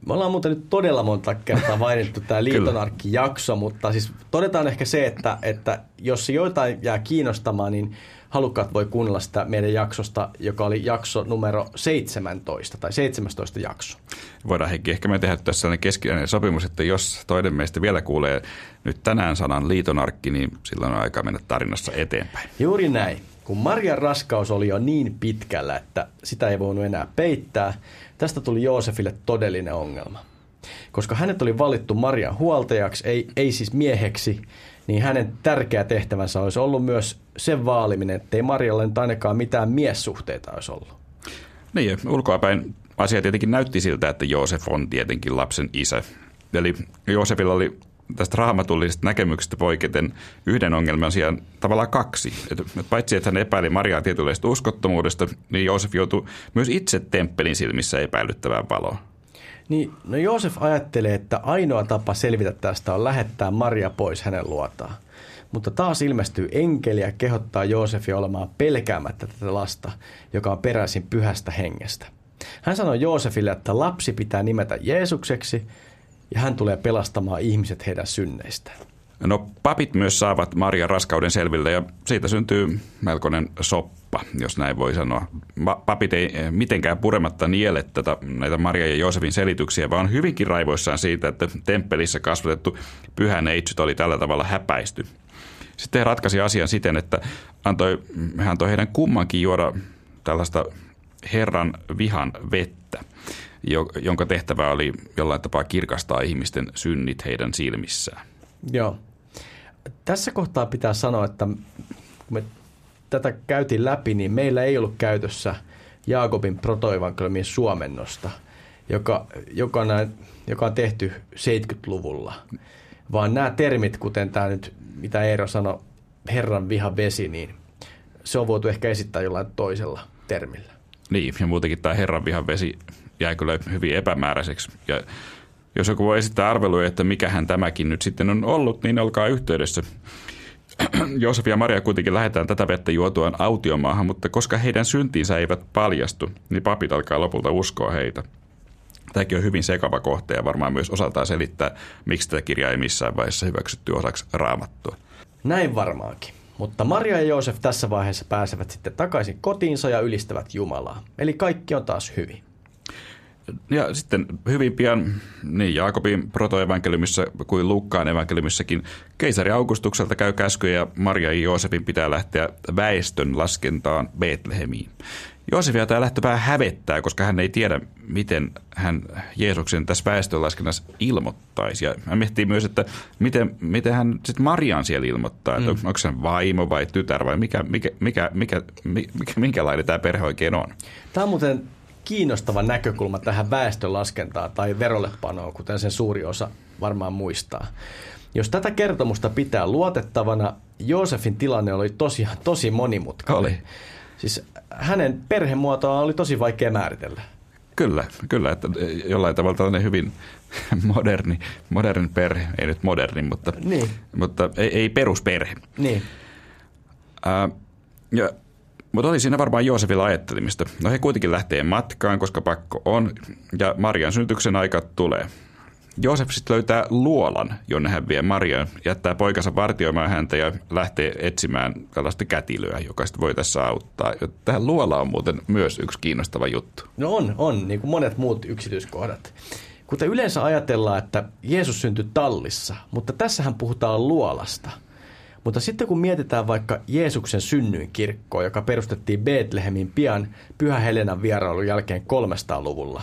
Me ollaan muuten nyt todella monta kertaa mainittu tämä liitonarkki-jakso, mutta siis todetaan ehkä se, että, että jos se joitain jää kiinnostamaan, niin halukkaat voi kuunnella sitä meidän jaksosta, joka oli jakso numero 17 tai 17 jakso. Voidaan Heikki ehkä me tehdä tässä sellainen keskinäinen sopimus, että jos toinen meistä vielä kuulee nyt tänään sanan liitonarkki, niin silloin on aika mennä tarinassa eteenpäin. Juuri näin. Kun Marian raskaus oli jo niin pitkällä, että sitä ei voinut enää peittää, tästä tuli Joosefille todellinen ongelma. Koska hänet oli valittu Marian huoltajaksi, ei, ei siis mieheksi, niin hänen tärkeä tehtävänsä olisi ollut myös sen vaaliminen, ettei Marjalle nyt ainakaan mitään miessuhteita olisi ollut. Niin, ulkoapäin asia tietenkin näytti siltä, että Joosef on tietenkin lapsen isä. Eli Joosefilla oli tästä raamatullisesta näkemyksestä poiketen yhden ongelman sijaan tavallaan kaksi. Et, et paitsi että hän epäili Mariaa tietynlaista uskottomuudesta, niin Joosef joutui myös itse temppelin silmissä epäilyttävään valoon. Niin, no Joosef ajattelee, että ainoa tapa selvitä tästä on lähettää Maria pois hänen luotaan. Mutta taas ilmestyy enkeli ja kehottaa Joosefia olemaan pelkäämättä tätä lasta, joka on peräisin pyhästä hengestä. Hän sanoi Joosefille, että lapsi pitää nimetä Jeesukseksi ja hän tulee pelastamaan ihmiset heidän synneistään. No papit myös saavat Marian raskauden selville ja siitä syntyy melkoinen soppa, jos näin voi sanoa. Papit ei eh, mitenkään purematta niele tätä, näitä Maria ja Joosefin selityksiä, vaan hyvinkin raivoissaan siitä, että temppelissä kasvatettu pyhä neitsyt oli tällä tavalla häpäisty. Sitten he ratkaisi asian siten, että antoi, hän antoi heidän kummankin juoda tällaista Herran vihan vettä, jonka tehtävä oli jollain tapaa kirkastaa ihmisten synnit heidän silmissään. Joo. Tässä kohtaa pitää sanoa, että kun me tätä käytiin läpi, niin meillä ei ollut käytössä Jaakobin protoevankeliumin suomennosta, joka, joka, on, joka on tehty 70-luvulla. Vaan nämä termit, kuten tämä nyt, mitä Eero sanoi, Herran viha vesi, niin se on voitu ehkä esittää jollain toisella termillä. Niin, ja muutenkin tämä Herran vihan vesi jäi kyllä hyvin epämääräiseksi. Ja jos joku voi esittää arveluja, että mikähän tämäkin nyt sitten on ollut, niin olkaa yhteydessä. Joosef ja Maria kuitenkin lähdetään tätä vettä juotuaan autiomaahan, mutta koska heidän syntiinsä eivät paljastu, niin papit alkaa lopulta uskoa heitä. Tämäkin on hyvin sekava kohta ja varmaan myös osaltaan selittää, miksi tätä kirjaa ei missään vaiheessa hyväksytty osaksi raamattua. Näin varmaankin. Mutta Maria ja Joosef tässä vaiheessa pääsevät sitten takaisin kotiinsa ja ylistävät Jumalaa. Eli kaikki on taas hyvin. Ja sitten hyvin pian niin Jaakobin protoevankeliumissa kuin Lukkaan evankeliumissakin keisari Augustukselta käy käsky ja Maria ja Joosefin pitää lähteä väestön laskentaan Betlehemiin. Joosefia tämä lähtö vähän hävettää, koska hän ei tiedä, miten hän Jeesuksen tässä väestönlaskennassa ilmoittaisi. Ja hän miettii myös, että miten, miten hän sitten Mariaan siellä ilmoittaa, että mm. onko se vaimo vai tytär vai mikä, mikä, mikä, mikä, mikä, minkälainen tämä perhe oikein on. Tämä on muuten kiinnostava näkökulma tähän väestönlaskentaan tai verollepanoon, kuten sen suuri osa varmaan muistaa. Jos tätä kertomusta pitää luotettavana, Joosefin tilanne oli tosi, tosi monimutkainen. Oli. Siis hänen perhemuotoa oli tosi vaikea määritellä. Kyllä, kyllä, että jollain tavalla tällainen hyvin moderni, moderni perhe, ei nyt moderni, mutta, niin. mutta ei, ei perusperhe. Niin. Äh, ja mutta oli siinä varmaan Joosefilla ajattelimista. No he kuitenkin lähtee matkaan, koska pakko on, ja Marian synnytyksen aika tulee. Joosef sitten löytää luolan, jonne hän vie Marian, jättää poikansa vartioimaan häntä ja lähtee etsimään tällaista kätilöä, joka sitten voi tässä auttaa. Tähän luola on muuten myös yksi kiinnostava juttu. No on, on, niin kuin monet muut yksityiskohdat. Kuten yleensä ajatellaan, että Jeesus syntyi tallissa, mutta tässähän puhutaan luolasta – mutta sitten kun mietitään vaikka Jeesuksen synnyinkirkkoa, joka perustettiin Betlehemin pian Pyhä Helenan vierailun jälkeen 300-luvulla,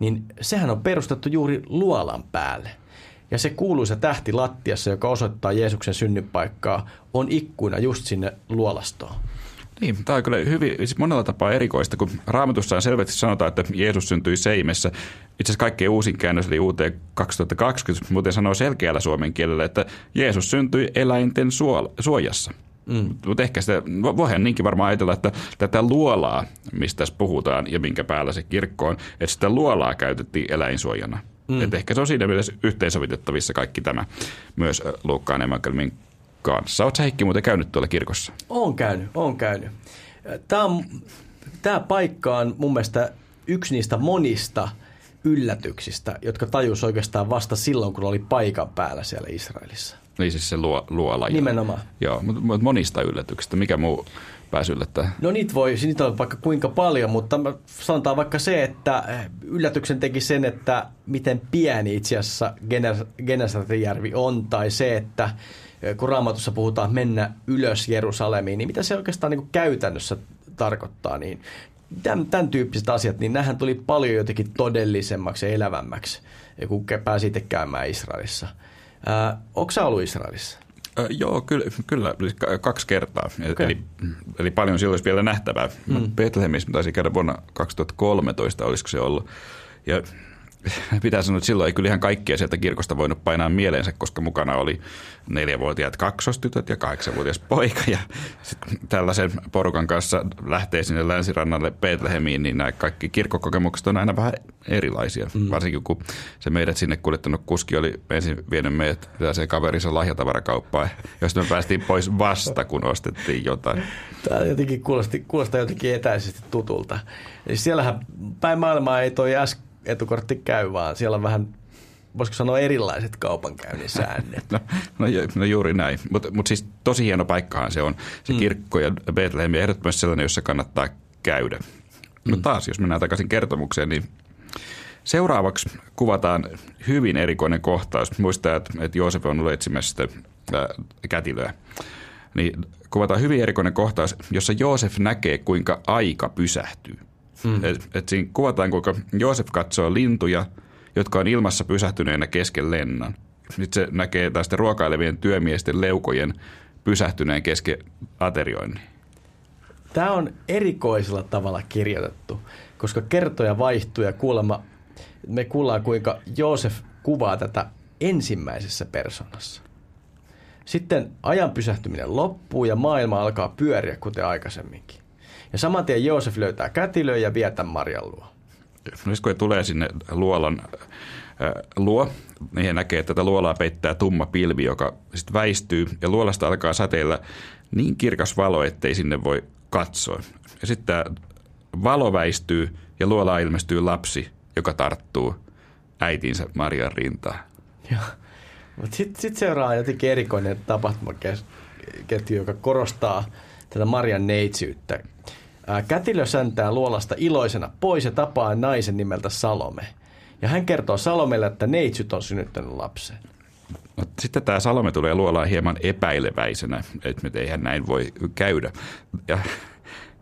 niin sehän on perustettu juuri luolan päälle. Ja se kuuluisa tähti lattiassa, joka osoittaa Jeesuksen synnypaikkaa, on ikkuina just sinne luolastoon. Niin, tämä on kyllä hyvin, siis monella tapaa erikoista, kun Raamatussa on selvästi sanotaan, että Jeesus syntyi Seimessä. Itse asiassa kaikkein uusin käännös eli uuteen 2020, muuten sanoo selkeällä suomen kielellä, että Jeesus syntyi eläinten suojassa. Mm. Mutta ehkä sitä, voihan niinkin varmaan ajatella, että tätä luolaa, mistä tässä puhutaan ja minkä päällä se kirkko on, että sitä luolaa käytettiin eläinsuojana. Mm. Että ehkä se on siinä mielessä yhteensovitettavissa kaikki tämä myös Luukkaan evankeliumin kanssa. Oletko Heikki muuten käynyt tuolla kirkossa? Olen käynyt, olen käynyt. Tämä, on, tämä paikka on mun mielestä yksi niistä monista yllätyksistä, jotka tajus oikeastaan vasta silloin, kun oli paikan päällä siellä Israelissa. Niin siis se luo, luola. Nimenomaan. Joo, mutta monista yllätyksistä. Mikä muu pääsi yllättää? No niitä voi, niitä on vaikka kuinka paljon, mutta sanotaan vaikka se, että eh, yllätyksen teki sen, että miten pieni itse asiassa Genesaretjärvi on, tai se, että kun raamatussa puhutaan mennä ylös Jerusalemiin, niin mitä se oikeastaan niin käytännössä tarkoittaa, niin tämän, tämän tyyppiset asiat, niin nämähän tuli paljon jotenkin todellisemmaksi ja elävämmäksi, kun pääsi itse käymään Israelissa. Äh, Onko sä ollut Israelissa? Äh, joo, kyllä, kyllä kaksi kertaa. Okay. Eli, eli paljon silloin olisi vielä nähtävää. Mm. Betlehemissä taisi käydä vuonna 2013, olisiko se ollut. Ja pitää sanoa, että silloin ei kyllä ihan kaikkia sieltä kirkosta voinut painaa mieleensä, koska mukana oli neljävuotiaat kaksostytöt ja kahdeksanvuotias poika. Ja tällaisen porukan kanssa lähtee sinne länsirannalle Betlehemiin, niin nämä kaikki kirkkokokemukset on aina vähän erilaisia. Mm. Varsinkin kun se meidät sinne kuljettanut kuski oli ensin vienyt meidät se kaverinsa lahjatavarakauppaan, josta me päästiin pois vasta, kun ostettiin jotain. Tämä jotenkin kuulosti, kuulostaa jotenkin etäisesti tutulta. Siellähän päin maailmaa ei toi äsken etukortti käy, vaan siellä on vähän voisiko sanoa erilaiset kaupankäynnin säännöt. no, no, no juuri näin, mutta mut siis tosi hieno paikkahan se on, se mm. kirkko ja Bethlehem, ja ehdottomasti sellainen, jossa kannattaa käydä. No mm. taas, jos mennään takaisin kertomukseen, niin seuraavaksi kuvataan hyvin erikoinen kohtaus. Muistaa, että, että Joosef on ollut etsimässä sitä ää, kätilöä. Niin kuvataan hyvin erikoinen kohtaus, jossa Joosef näkee, kuinka aika pysähtyy. Mm. Et, et siinä kuvataan, kuinka Joosef katsoo lintuja, jotka on ilmassa pysähtyneenä kesken lennon. Sitten se näkee tästä ruokailevien työmiesten leukojen pysähtyneen kesken aterioinnin. Tämä on erikoisella tavalla kirjoitettu, koska kertoja vaihtuu ja kuulemma, me kuullaan kuinka Joosef kuvaa tätä ensimmäisessä persoonassa. Sitten ajan pysähtyminen loppuu ja maailma alkaa pyöriä kuten aikaisemminkin. Ja saman tien Joosef löytää kätilön ja vietä Marjan luo. No kun he tulee sinne luolan äh, luo, niin he näkee, että tätä luolaa peittää tumma pilvi, joka sitten väistyy ja luolasta alkaa sateilla niin kirkas valo, ettei sinne voi katsoa. Ja sitten tämä valo väistyy ja luola ilmestyy lapsi, joka tarttuu äitinsä Marian rintaan. Mutta sitten sit seuraa jotenkin erikoinen tapahtumaketju, joka korostaa tätä Marian neitsyyttä. Kätilö säntää luolasta iloisena pois ja tapaa naisen nimeltä Salome. Ja hän kertoo Salomelle, että neitsyt on synnyttänyt lapsen. Sitten tämä Salome tulee luolaan hieman epäileväisenä, että eihän näin voi käydä. Ja,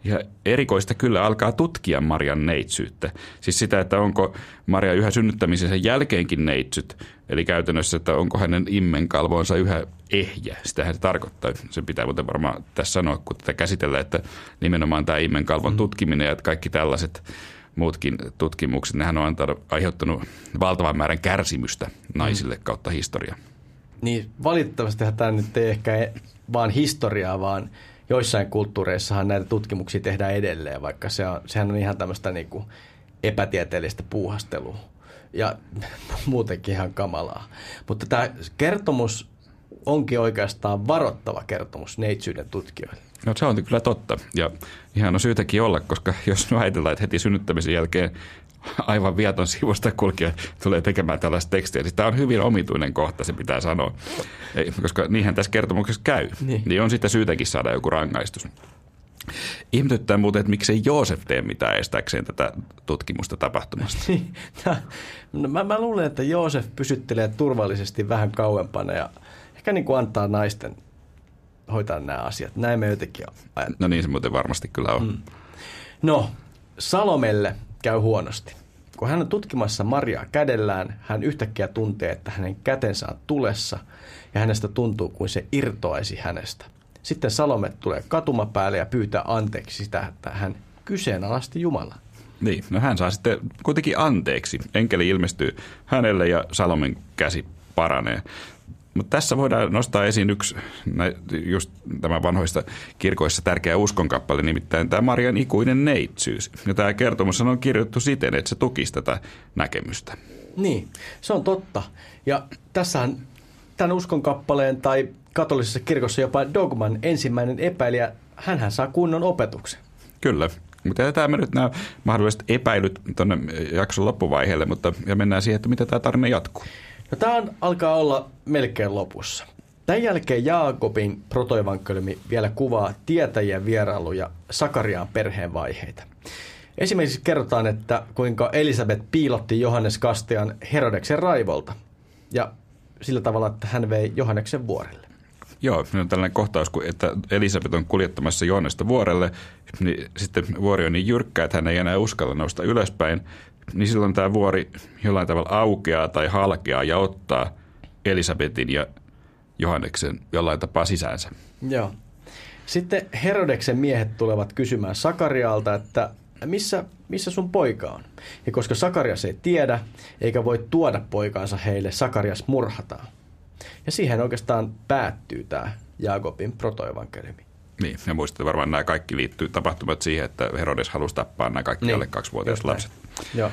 ja erikoista kyllä alkaa tutkia Marian neitsyyttä. Siis sitä, että onko Maria yhä synnyttämisensä jälkeenkin neitsyt, eli käytännössä, että onko hänen immenkalvonsa yhä ehjä. Sitähän se tarkoittaa. Se pitää muuten varmaan tässä sanoa, kun tätä käsitellään, että nimenomaan tämä immenkalvon mm. tutkiminen ja kaikki tällaiset muutkin tutkimukset, nehän on antanut, aiheuttanut valtavan määrän kärsimystä naisille mm. kautta historiaa. Niin, valitettavasti tämä nyt ei ehkä vaan historiaa, vaan joissain kulttuureissahan näitä tutkimuksia tehdään edelleen, vaikka se on, sehän on ihan tämmöistä niin kuin epätieteellistä puuhastelua ja muutenkin ihan kamalaa. Mutta tämä kertomus onkin oikeastaan varoittava kertomus neitsyyden tutkijoille. No se on kyllä totta ja ihan on syytäkin olla, koska jos ajatellaan, että heti synnyttämisen jälkeen aivan viaton sivusta kulkija tulee tekemään tällaista tekstiä. Siis tämä on hyvin omituinen kohta, se pitää sanoa. Ei, koska niinhän tässä kertomuksessa käy. Niin. niin on sitten syytäkin saada joku rangaistus. Ihmetyttää muuten, että miksei Joosef tee mitään estääkseen tätä tutkimusta tapahtumasta. Niin. no, mä, mä luulen, että Joosef pysyttelee turvallisesti vähän kauempana ja ehkä niin kuin antaa naisten hoitaa nämä asiat. Näin me jotenkin ajattelemme. No niin se muuten varmasti kyllä on. Mm. No, Salomelle käy huonosti. Kun hän on tutkimassa Mariaa kädellään, hän yhtäkkiä tuntee, että hänen kätensä on tulessa ja hänestä tuntuu kuin se irtoaisi hänestä. Sitten Salome tulee katumapäälle ja pyytää anteeksi sitä, että hän kyseenalaisti Jumala. Niin, no hän saa sitten kuitenkin anteeksi. Enkeli ilmestyy hänelle ja Salomen käsi paranee. Mutta tässä voidaan nostaa esiin yksi just tämä vanhoista kirkoissa tärkeä uskonkappale, nimittäin tämä Marian ikuinen neitsyys. Ja tämä kertomus on kirjoitettu siten, että se tukisi tätä näkemystä. Niin, se on totta. Ja tässähän tämän uskonkappaleen tai katolisessa kirkossa jopa dogman ensimmäinen epäilijä, hän saa kunnon opetuksen. Kyllä, Mutta jätetään me nyt nämä mahdolliset epäilyt tuonne jakson loppuvaiheelle, mutta ja mennään siihen, että miten tämä tarina jatkuu. No tämä alkaa olla melkein lopussa. Tämän jälkeen Jaakobin protoevankeliumi vielä kuvaa tietäjien vierailuja Sakariaan perheen vaiheita. Esimerkiksi kerrotaan, että kuinka Elisabeth piilotti Johannes Kastian Herodeksen raivolta ja sillä tavalla, että hän vei Johanneksen vuorelle. Joo, on tällainen kohtaus, että Elisabeth on kuljettamassa Johannesta vuorelle, niin sitten vuori on niin jyrkkä, että hän ei enää uskalla nousta ylöspäin, niin silloin tämä vuori jollain tavalla aukeaa tai halkeaa ja ottaa Elisabetin ja Johanneksen jollain tapaa sisäänsä. Joo. Sitten Herodeksen miehet tulevat kysymään Sakarialta, että missä, missä sun poika on? Ja koska Sakarias ei tiedä, eikä voi tuoda poikaansa heille, Sakarias murhataan. Ja siihen oikeastaan päättyy tämä Jaakobin protoevankeliumi. Niin, ja muistatte varmaan nämä kaikki liittyy tapahtumat siihen, että Herodes halusi tappaa nämä kaikki niin, alle kaksivuotiaat lapset. Joo.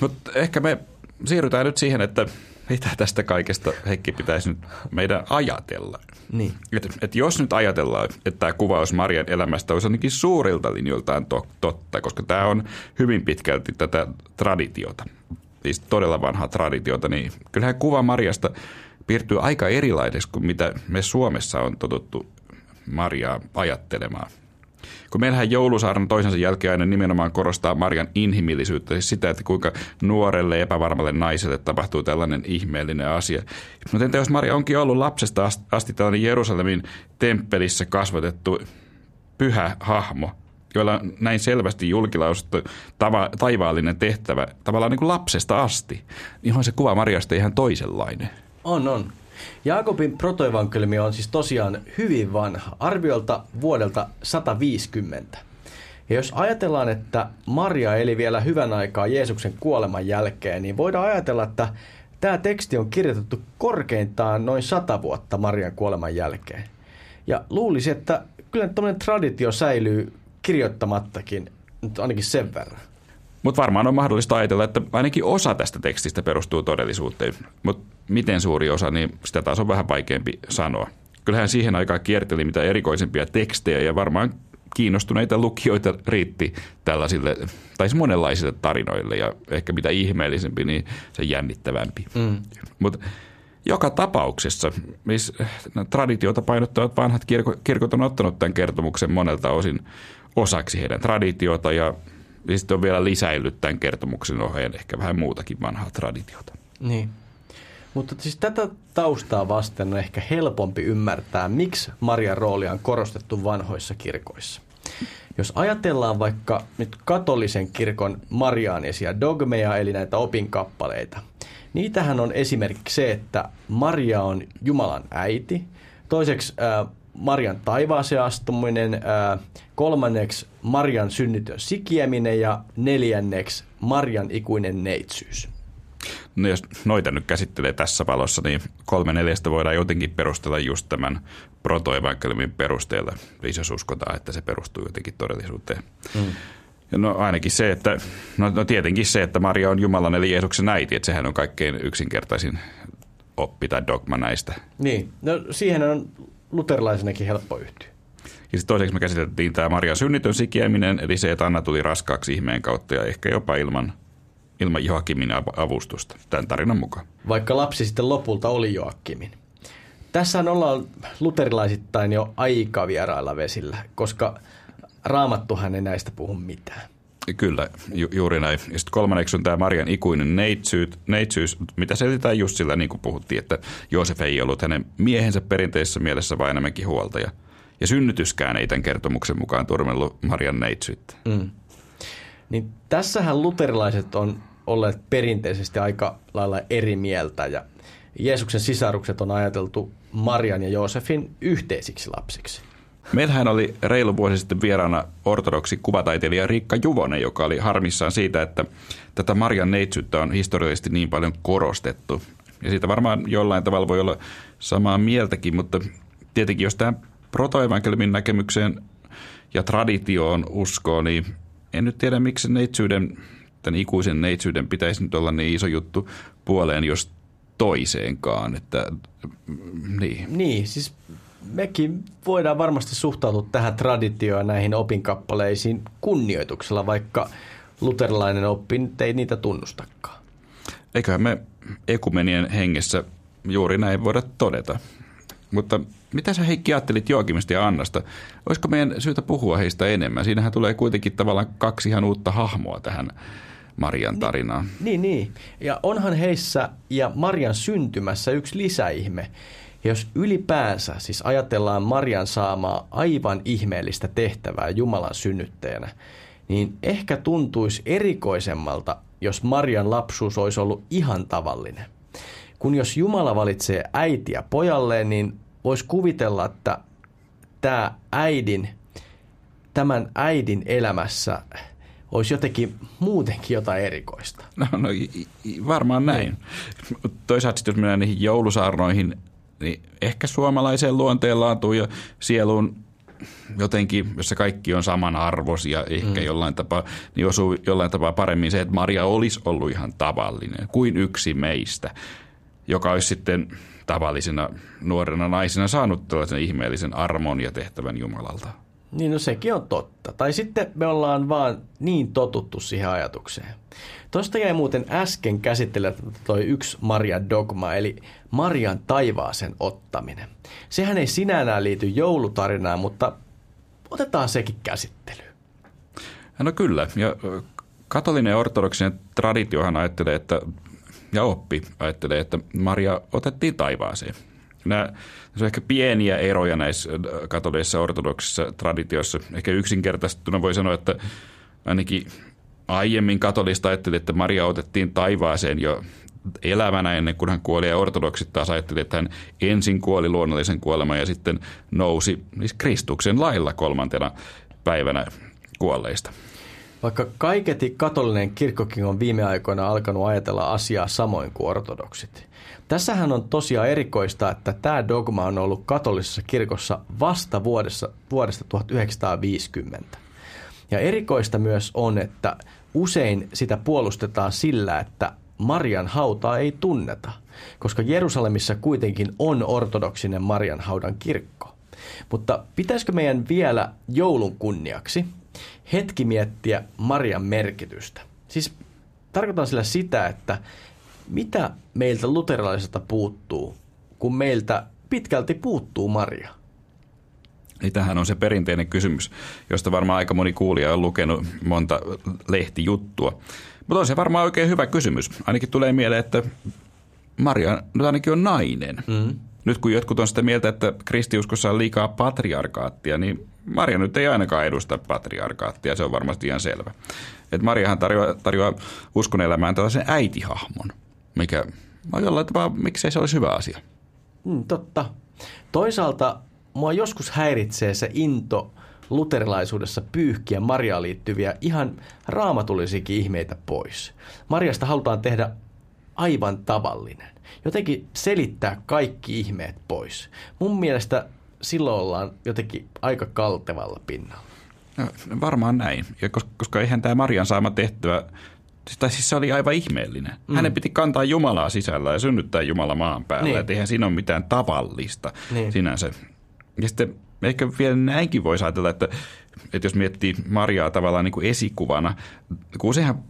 Mutta ehkä me siirrytään nyt siihen, että mitä tästä kaikesta Heikki pitäisi nyt meidän ajatella. Niin. Et, et jos nyt ajatellaan, että tämä kuvaus Marian elämästä olisi ainakin suurilta linjoiltaan to, totta, koska tämä on hyvin pitkälti tätä traditiota, siis todella vanhaa traditiota, niin kyllähän kuva Mariasta piirtyy aika erilaiseksi kuin mitä me Suomessa on totuttu Mariaa ajattelemaan. Kun meillähän joulusaarnan toisensa jälkeen aina nimenomaan korostaa Marian inhimillisyyttä, siis sitä, että kuinka nuorelle epävarmalle naiselle tapahtuu tällainen ihmeellinen asia. Mutta entä jos Maria onkin ollut lapsesta asti tällainen Jerusalemin temppelissä kasvatettu pyhä hahmo, joilla on näin selvästi julkilausuttu tava, taivaallinen tehtävä tavallaan niin kuin lapsesta asti, niin on se kuva Mariasta ihan toisenlainen. On, on. Jaakobin protoevankeliumi on siis tosiaan hyvin vanha, arviolta vuodelta 150. Ja jos ajatellaan, että Maria eli vielä hyvän aikaa Jeesuksen kuoleman jälkeen, niin voidaan ajatella, että tämä teksti on kirjoitettu korkeintaan noin sata vuotta Marian kuoleman jälkeen. Ja luulisi, että kyllä tämmöinen traditio säilyy kirjoittamattakin, nyt ainakin sen verran. Mutta varmaan on mahdollista ajatella, että ainakin osa tästä tekstistä perustuu todellisuuteen. Mutta miten suuri osa, niin sitä taas on vähän vaikeampi sanoa. Kyllähän siihen aikaan kierteli mitä erikoisempia tekstejä ja varmaan kiinnostuneita lukijoita riitti tällaisille, tai monenlaisille tarinoille ja ehkä mitä ihmeellisempi, niin se jännittävämpi. Mm. Mutta joka tapauksessa, missä traditiota painottavat vanhat kirkot, kirkot on ottanut tämän kertomuksen monelta osin osaksi heidän traditiota ja ja sitten on vielä lisäillyt tämän kertomuksen oheen ehkä vähän muutakin vanhaa traditiota. Niin. Mutta siis tätä taustaa vasten on ehkä helpompi ymmärtää, miksi Marian roolia on korostettu vanhoissa kirkoissa. Jos ajatellaan vaikka nyt katolisen kirkon mariaanisia dogmeja, eli näitä opinkappaleita, niitähän on esimerkiksi se, että Maria on Jumalan äiti, toiseksi äh, Marian taivaaseen astuminen, äh, kolmanneksi Marian synnytön sikieminen ja neljänneksi Marian ikuinen neitsyys. No jos noita nyt käsittelee tässä valossa, niin kolme neljästä voidaan jotenkin perustella just tämän protoevankeliumin perusteella. Siis jos uskotaan, että se perustuu jotenkin todellisuuteen. Mm. No ainakin se, että, no, no tietenkin se, että Maria on Jumalan eli Jeesuksen äiti, että sehän on kaikkein yksinkertaisin oppi tai dogma näistä. Niin, no siihen on luterilaisenakin helppo yhtyä. Ja sitten toiseksi me käsiteltiin tämä Marian synnitön sikiäminen, eli se, että Anna tuli raskaaksi ihmeen kautta ja ehkä jopa ilman, ilman Joakimin avustusta, tämän tarinan mukaan. Vaikka lapsi sitten lopulta oli Joakimin. Tässä ollaan luterilaisittain jo aika vierailla vesillä, koska raamattuhan ei näistä puhu mitään. Kyllä, ju- juuri näin. Ja sitten kolmanneksi on tämä Marian ikuinen neitsyys, neitsyys mitä selitetään just sillä, niin kuin puhuttiin, että Joosef ei ollut hänen miehensä perinteisessä mielessä, vaan enemmänkin huoltaja. Ja synnytyskään ei tämän kertomuksen mukaan turmellut Marian neitsyyttä. Mm. Niin tässähän luterilaiset on olleet perinteisesti aika lailla eri mieltä ja Jeesuksen sisarukset on ajateltu Marian ja Joosefin yhteisiksi lapsiksi. Meillähän oli reilu vuosi sitten vieraana ortodoksi kuvataiteilija Riikka Juvonen, joka oli harmissaan siitä, että tätä Marian neitsyttä on historiallisesti niin paljon korostettu. Ja siitä varmaan jollain tavalla voi olla samaa mieltäkin, mutta tietenkin jos tämä protoevankeliumin näkemykseen ja traditioon uskoo, niin en nyt tiedä, miksi neitsyyden, tämän ikuisen neitsyyden pitäisi nyt olla niin iso juttu puoleen, jos toiseenkaan. Että, niin. niin, siis mekin voidaan varmasti suhtautua tähän traditioon näihin opinkappaleisiin kunnioituksella, vaikka luterilainen oppi ei niitä tunnustakaan. Eiköhän me ekumenien hengessä juuri näin voida todeta. Mutta mitä sä Heikki ajattelit Joakimista ja Annasta? Olisiko meidän syytä puhua heistä enemmän? Siinähän tulee kuitenkin tavallaan kaksi ihan uutta hahmoa tähän Marian tarinaan. Niin, niin. Ja onhan heissä ja Marian syntymässä yksi lisäihme. Jos ylipäänsä siis ajatellaan Marian saamaa aivan ihmeellistä tehtävää Jumalan synnyttäjänä, niin ehkä tuntuisi erikoisemmalta, jos Marian lapsuus olisi ollut ihan tavallinen. Kun jos Jumala valitsee äitiä pojalleen, niin voisi kuvitella, että tämä äidin, tämän äidin elämässä olisi jotenkin muutenkin jotain erikoista. No, no varmaan näin. Niin. Toisaalta jos mennään niihin joulusaarnoihin, niin ehkä suomalaiseen luonteenlaatuun ja sieluun jotenkin, jossa kaikki on samanarvoisia ehkä mm. jollain tapaa, niin osuu jollain tapaa paremmin se, että Maria olisi ollut ihan tavallinen kuin yksi meistä, joka olisi sitten tavallisena nuorena naisena saanut tällaisen ihmeellisen armon ja tehtävän Jumalalta. Niin no sekin on totta. Tai sitten me ollaan vaan niin totuttu siihen ajatukseen. Tuosta jäi muuten äsken käsittellä toi yksi Marian dogma, eli Marian taivaaseen ottaminen. Sehän ei sinällään liity joulutarinaan, mutta otetaan sekin käsittelyyn. No kyllä, ja katolinen ja ortodoksinen traditiohan ajattelee, että, ja oppi ajattelee, että Maria otettiin taivaaseen. Nämä on ehkä pieniä eroja näissä katolisissa ortodoksissa traditioissa. Ehkä yksinkertaistuna voi sanoa, että ainakin aiemmin katolista ajatteli, että Maria otettiin taivaaseen jo elävänä ennen kuin hän kuoli, ja ortodoksit taas ajatteli, että hän ensin kuoli luonnollisen kuoleman ja sitten nousi siis Kristuksen lailla kolmantena päivänä kuolleista. Vaikka kaiketi katolinen kirkkokin on viime aikoina alkanut ajatella asiaa samoin kuin ortodoksit. Tässähän on tosiaan erikoista, että tämä dogma on ollut katolisessa kirkossa vasta vuodessa, vuodesta 1950. Ja erikoista myös on, että usein sitä puolustetaan sillä, että Marian hautaa ei tunneta, koska Jerusalemissa kuitenkin on ortodoksinen Marian haudan kirkko. Mutta pitäisikö meidän vielä joulun kunniaksi hetki miettiä Marian merkitystä? Siis tarkoitan sillä sitä, että mitä meiltä luterilaisilta puuttuu, kun meiltä pitkälti puuttuu Maria? Niin tähän on se perinteinen kysymys, josta varmaan aika moni kuulija on lukenut monta lehtijuttua. Mutta on se varmaan oikein hyvä kysymys. Ainakin tulee mieleen, että Maria nyt ainakin on nainen. Mm. Nyt kun jotkut on sitä mieltä, että kristiuskossa on liikaa patriarkaattia, niin Maria nyt ei ainakaan edusta patriarkaattia, se on varmasti ihan selvä. Et Mariahan tarjoaa, tarjoaa uskon elämään tällaisen äitihahmon, mikä jollain tapaa, miksei se olisi hyvä asia. Mm, totta. Toisaalta mua joskus häiritsee se into luterilaisuudessa pyyhkiä Mariaan liittyviä ihan raamatullisikin ihmeitä pois. Mariasta halutaan tehdä aivan tavallinen. Jotenkin selittää kaikki ihmeet pois. Mun mielestä silloin ollaan jotenkin aika kaltevalla pinnalla. No, varmaan näin. Ja koska, koska eihän tämä Marian saama tehtyä, tai siis se oli aivan ihmeellinen. Mm. Hänen piti kantaa Jumalaa sisällä ja synnyttää Jumala maan päällä. Niin. Että eihän siinä ole mitään tavallista niin. sinänsä. Ja sitten ehkä vielä näinkin voisi ajatella, että, että jos miettii Mariaa tavallaan niin kuin esikuvana, kun useinhan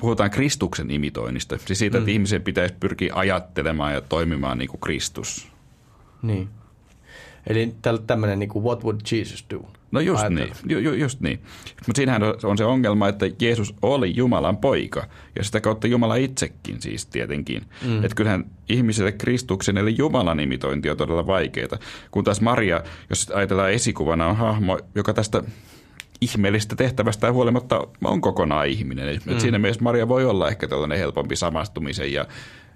puhutaan Kristuksen imitoinnista, siis siitä, mm. että ihmisen pitäisi pyrkiä ajattelemaan ja toimimaan niin kuin Kristus. Niin. Eli tämmöinen niin kuin what would Jesus do? No just Ajattelu. niin, ju, ju, just niin. Mutta siinähän on se ongelma, että Jeesus oli Jumalan poika ja sitä kautta Jumala itsekin siis tietenkin. Mm. Että kyllähän ihmiselle Kristuksen eli Jumalan imitointi on todella vaikeaa. Kun taas Maria, jos ajatellaan esikuvana, on hahmo, joka tästä ihmeellistä tehtävästä huolimatta on kokonaan ihminen. Mm. siinä mielessä Maria voi olla ehkä tällainen helpompi samastumisen ja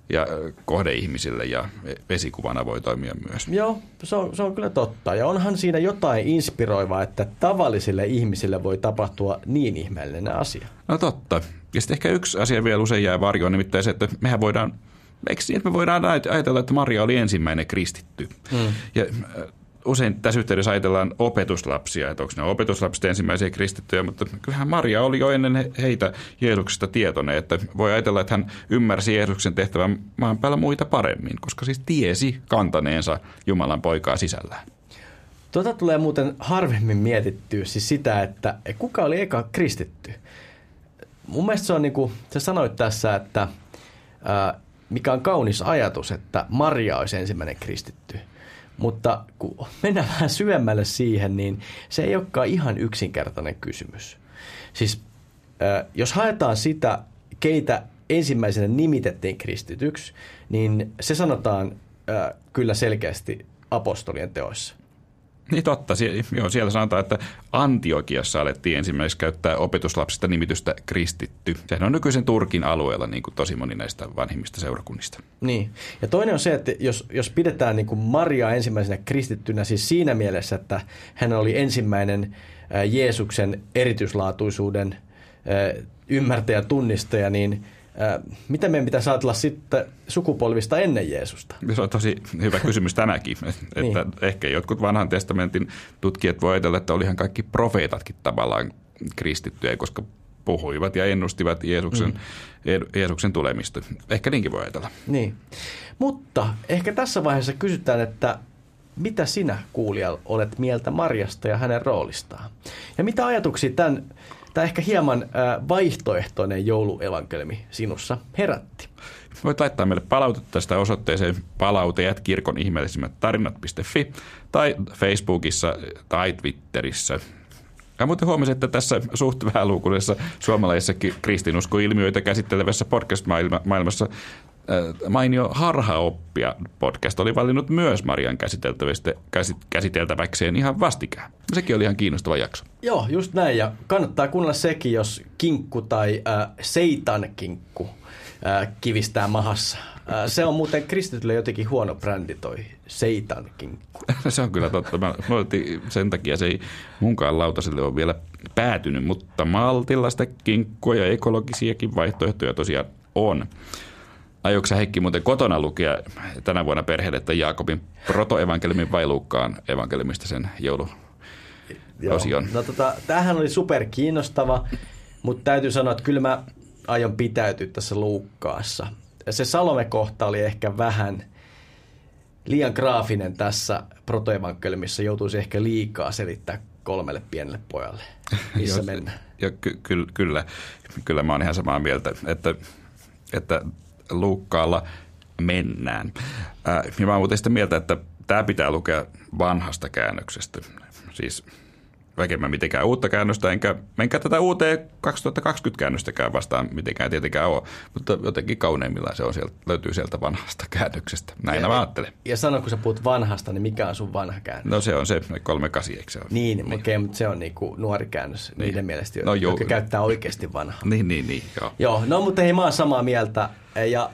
ja kohdeihmisille ja vesikuvana voi toimia myös. Joo, se on, se on kyllä totta. Ja onhan siinä jotain inspiroivaa, että tavallisille ihmisille voi tapahtua niin ihmeellinen asia. No totta. Ja sitten ehkä yksi asia vielä usein jää varjoon, nimittäin se, että mehän voidaan Eikö niin, että me voidaan ajatella, että Maria oli ensimmäinen kristitty? Mm. Ja usein tässä yhteydessä ajatellaan opetuslapsia, että onko ne opetuslapset ensimmäisiä kristittyjä, mutta kyllähän Maria oli jo ennen heitä Jeesuksesta tietoinen, että voi ajatella, että hän ymmärsi Jeesuksen tehtävän maan päällä muita paremmin, koska siis tiesi kantaneensa Jumalan poikaa sisällään. Tuota tulee muuten harvemmin mietittyä, siis sitä, että kuka oli eka kristitty. Mun mielestä se on niin kuin, sä sanoit tässä, että mikä on kaunis ajatus, että Maria olisi ensimmäinen kristitty. Mutta kun mennään vähän syvemmälle siihen, niin se ei olekaan ihan yksinkertainen kysymys. Siis jos haetaan sitä, keitä ensimmäisenä nimitettiin kristityksi, niin se sanotaan kyllä selkeästi apostolien teoissa. Niin totta. Sie- joo, siellä sanotaan, että Antiokiassa alettiin ensimmäiseksi käyttää opetuslapsista nimitystä kristitty. Sehän on nykyisen Turkin alueella niin kuin tosi moni näistä vanhimmista seurakunnista. Niin. Ja toinen on se, että jos, jos pidetään niin kuin Maria ensimmäisenä kristittynä, siis siinä mielessä, että hän oli ensimmäinen Jeesuksen erityislaatuisuuden ymmärtäjä, tunnistaja, niin – mitä meidän pitäisi ajatella sitten sukupolvista ennen Jeesusta? Se on tosi hyvä kysymys tänäkin. että niin. Ehkä jotkut vanhan testamentin tutkijat voi ajatella, että olihan kaikki profeetatkin tavallaan kristittyjä, koska puhuivat ja ennustivat Jeesuksen, mm. Jeesuksen tulemista. Ehkä niinkin voi ajatella. Niin. Mutta ehkä tässä vaiheessa kysytään, että mitä sinä kuulija olet mieltä Marjasta ja hänen roolistaan? Ja mitä ajatuksia tämän tämä ehkä hieman vaihtoehtoinen jouluevankelmi sinussa herätti? Voit laittaa meille palautetta tästä osoitteeseen palauteet kirkon ihmeellisimmät tarinat.fi tai Facebookissa tai Twitterissä. Ja muuten huomasin, että tässä suht vähälukuisessa suomalaisessa kristinuskoilmiöitä käsittelevässä podcast-maailmassa mainio harhaoppia podcast oli valinnut myös Marian käsiteltäväkseen ihan vastikään. Sekin oli ihan kiinnostava jakso. Joo, just näin. Ja kannattaa kuunnella sekin, jos kinkku tai äh, seitan kinkku äh, kivistää mahassa. Äh, se on muuten kristitylle jotenkin huono brändi toi seitan kinkku. se on kyllä totta. Mä, mä sen takia se ei munkaan lautaselle ole vielä päätynyt, mutta maltillaista kinkkua ja ekologisiakin vaihtoehtoja tosiaan on. Aiotko sä Heikki muuten kotona lukea tänä vuonna perheelle että Jaakobin protoevankeliumin vai Luukkaan evankeliumista sen joulu osion? No tota, tämähän oli super kiinnostava, mutta täytyy sanoa, että kyllä mä aion pitäytyä tässä Luukkaassa. Se Salome-kohta oli ehkä vähän liian graafinen tässä protoevankeliumissa, joutuisi ehkä liikaa selittää kolmelle pienelle pojalle, missä mennään. Jo, ky- ky- kyllä, kyllä mä oon ihan samaa mieltä, että, että Luukkaalla mennään. Ää, ja mä muuten sitä mieltä, että tämä pitää lukea vanhasta käännöksestä. Siis vaikka mä mitenkään uutta käännöstä, enkä, enkä tätä uuteen 2020-käännöstäkään vastaan mitenkään tietenkään ole, mutta jotenkin kauneimmillaan se on sieltä, löytyy sieltä vanhasta käännöksestä. Näin ja, mä ajattelen. Ja sano, kun sä puhut vanhasta, niin mikä on sun vanha käännös? No se on se 38, eikö se ole? Niin, niin. okei, mutta se on niinku nuori käännös niin. niiden mielestä, no, jotka käyttää oikeasti vanhaa. Niin, niin, niin, joo. Joo, no mutta hei, mä oon samaa mieltä. Ja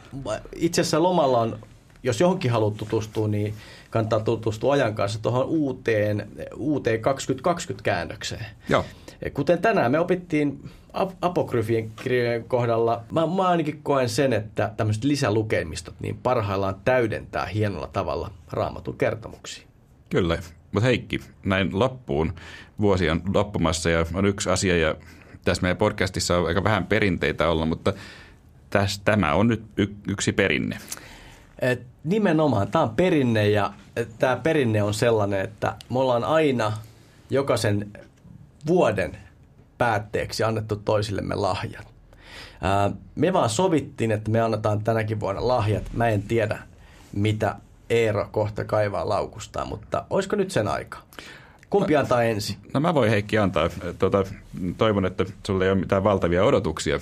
itse asiassa lomalla on, jos johonkin haluat tutustua, niin kannattaa tutustua ajan kanssa tuohon uuteen, uuteen 2020-käännökseen. Joo. Kuten tänään me opittiin apokryfien kirjojen kohdalla, mä, mä ainakin koen sen, että tämmöiset lisälukemistot niin parhaillaan täydentää hienolla tavalla raamatun kertomuksia. Kyllä, mutta Heikki, näin loppuun vuosi on loppumassa ja on yksi asia ja tässä meidän podcastissa on aika vähän perinteitä olla, mutta täs, tämä on nyt y, yksi perinne. Et nimenomaan, tämä on perinne ja tämä perinne on sellainen, että me ollaan aina jokaisen vuoden päätteeksi annettu toisillemme lahjat. Ää, me vaan sovittiin, että me annetaan tänäkin vuonna lahjat. Mä en tiedä, mitä Eero kohta kaivaa laukustaan, mutta olisiko nyt sen aika? Kumpi no, antaa ensin? No mä voin Heikki antaa. Tuota, toivon, että sulle ei ole mitään valtavia odotuksia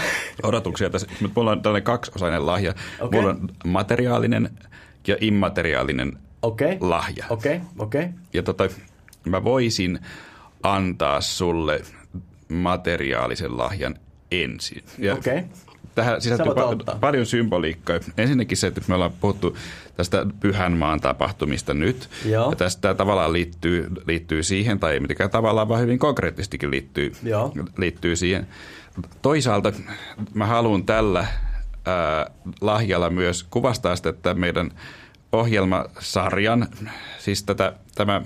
odotuksia tässä. Mulla on tällainen kaksiosainen lahja. Okay. Mulla on materiaalinen ja immateriaalinen okay. lahja. Okei, okay. okei. Okay. Ja tota, mä voisin antaa sulle materiaalisen lahjan ensin. Okei. Okay. Tähän sisältyy pa- paljon symboliikkaa. Ensinnäkin se, että me ollaan puhuttu tästä Pyhän maan tapahtumista nyt. Joo. Ja tästä tavallaan liittyy, liittyy siihen, tai ei mitenkään tavallaan, vaan hyvin konkreettistikin liittyy, Joo. liittyy siihen – Toisaalta mä haluan tällä ää, lahjalla myös kuvastaa sitä, että meidän ohjelmasarjan, siis tätä, tämä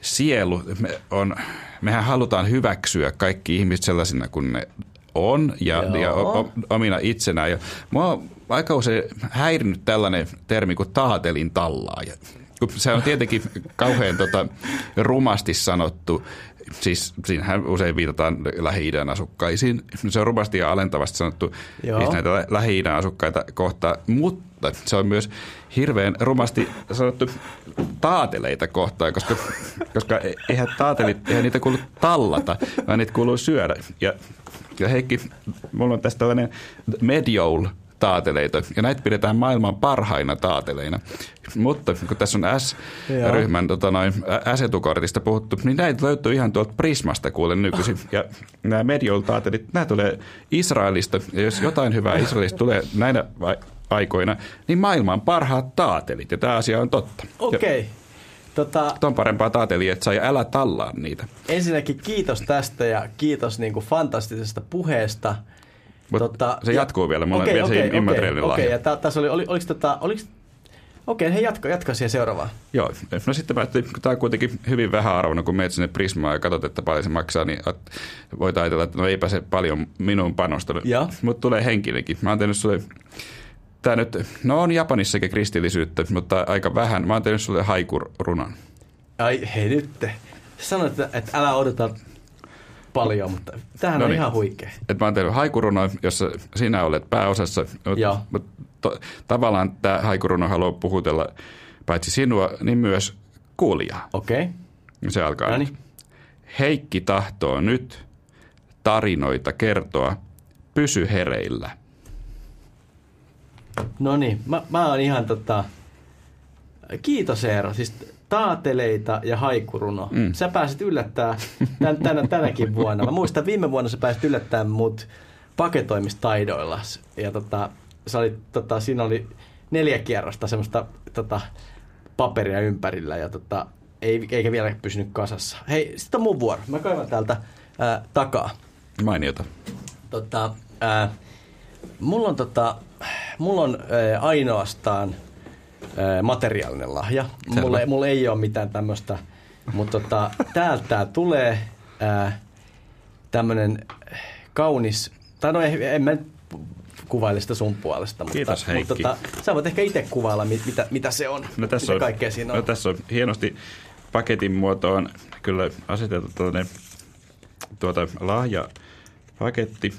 sielu, me on, mehän halutaan hyväksyä kaikki ihmiset sellaisina kuin ne on ja, ja o, omina itsenään. Ja mua on aika usein häirinyt tällainen termi kuin taatelin tallaaja. se on tietenkin kauhean tota, rumasti sanottu. Siis siinähän usein viitataan Lähi-idän asukkaisiin. Se on rumasti ja alentavasti sanottu siis näitä Lähi-idän asukkaita kohtaan, mutta se on myös hirveän rumasti sanottu taateleita kohtaan, koska, koska eihän taatelit, eihän niitä kuulu tallata, vaan niitä kuuluu syödä. Ja, ja Heikki, mulla on tästä tällainen Medjoul taateleita, ja näitä pidetään maailman parhaina taateleina. Mutta kun tässä on S-ryhmän tota noin, S-etukortista puhuttu, niin näitä löytyy ihan tuolta Prismasta kuulen nykyisin. Ja nämä Mediol-taatelit, nämä tulee Israelista, ja jos jotain hyvää Israelista tulee näinä aikoina, niin maailman parhaat taatelit, ja tämä asia on totta. Okei. Okay. Tota, on parempaa taatelijaa, että saa ja älä tallaa niitä. Ensinnäkin kiitos tästä ja kiitos niin kuin fantastisesta puheesta. Tota, se jatkuu ja, vielä, mulla okay, on vielä okay, se immateriaalinen okay, okay, ja tässä oli, oli, oliko, tota, oliko Okei, okay, he jatka, jatka siihen seuraavaan. Joo, no sitten mä kun tämä on kuitenkin hyvin vähän arvona, kun menet sinne Prismaan ja katsot, että paljon se maksaa, niin voit ajatella, että no eipä se paljon minun panostanut. Mutta tulee henkilökin. Mä oon tehnyt sulle, tämä nyt, no on Japanissakin kristillisyyttä, mutta aika vähän. Mä oon tehnyt sulle haikurunan. Ai hei nyt, sanoit, että, että älä odota paljon, mutta tämähän no on niin. ihan huikea. Et mä oon tehnyt haikuruno, jossa sinä olet pääosassa. Joo. To, tavallaan tämä haikuruno haluaa puhutella paitsi sinua, niin myös kuulijaa. Okei. Okay. Se alkaa Noniin. nyt. Heikki tahtoo nyt tarinoita kertoa. Pysy hereillä. No niin, mä, mä oon ihan tota... Kiitos Eero. Siis taateleita ja haikuruno. Mm. Sä pääsit yllättää tän, tänä, tänäkin vuonna. Mä muistan, viime vuonna sä pääsit yllättää mut paketoimistaidoilla. Ja tota, sä olit, tota, siinä oli neljä kierrosta semmoista tota, paperia ympärillä ja tota, ei, eikä vielä pysynyt kasassa. Hei, sitten on mun vuoro. Mä kaivan täältä ää, takaa. Mainiota. Tota, ää, mulla on, tota, mulla on ää, ainoastaan materiaalinen lahja. Mulla, mulla ei ole mitään tämmöistä, mutta tota, täältä tää tulee tämmöinen kaunis, tai no en, en mä kuvaile sitä sun puolesta, mutta, Kiitos, mutta tota, sä voit ehkä itse kuvailla, mitä, mitä se on, no, tässä mitä kaikkea siinä on. No, tässä on hienosti paketin muotoon kyllä asetettu tuota lahjapaketti.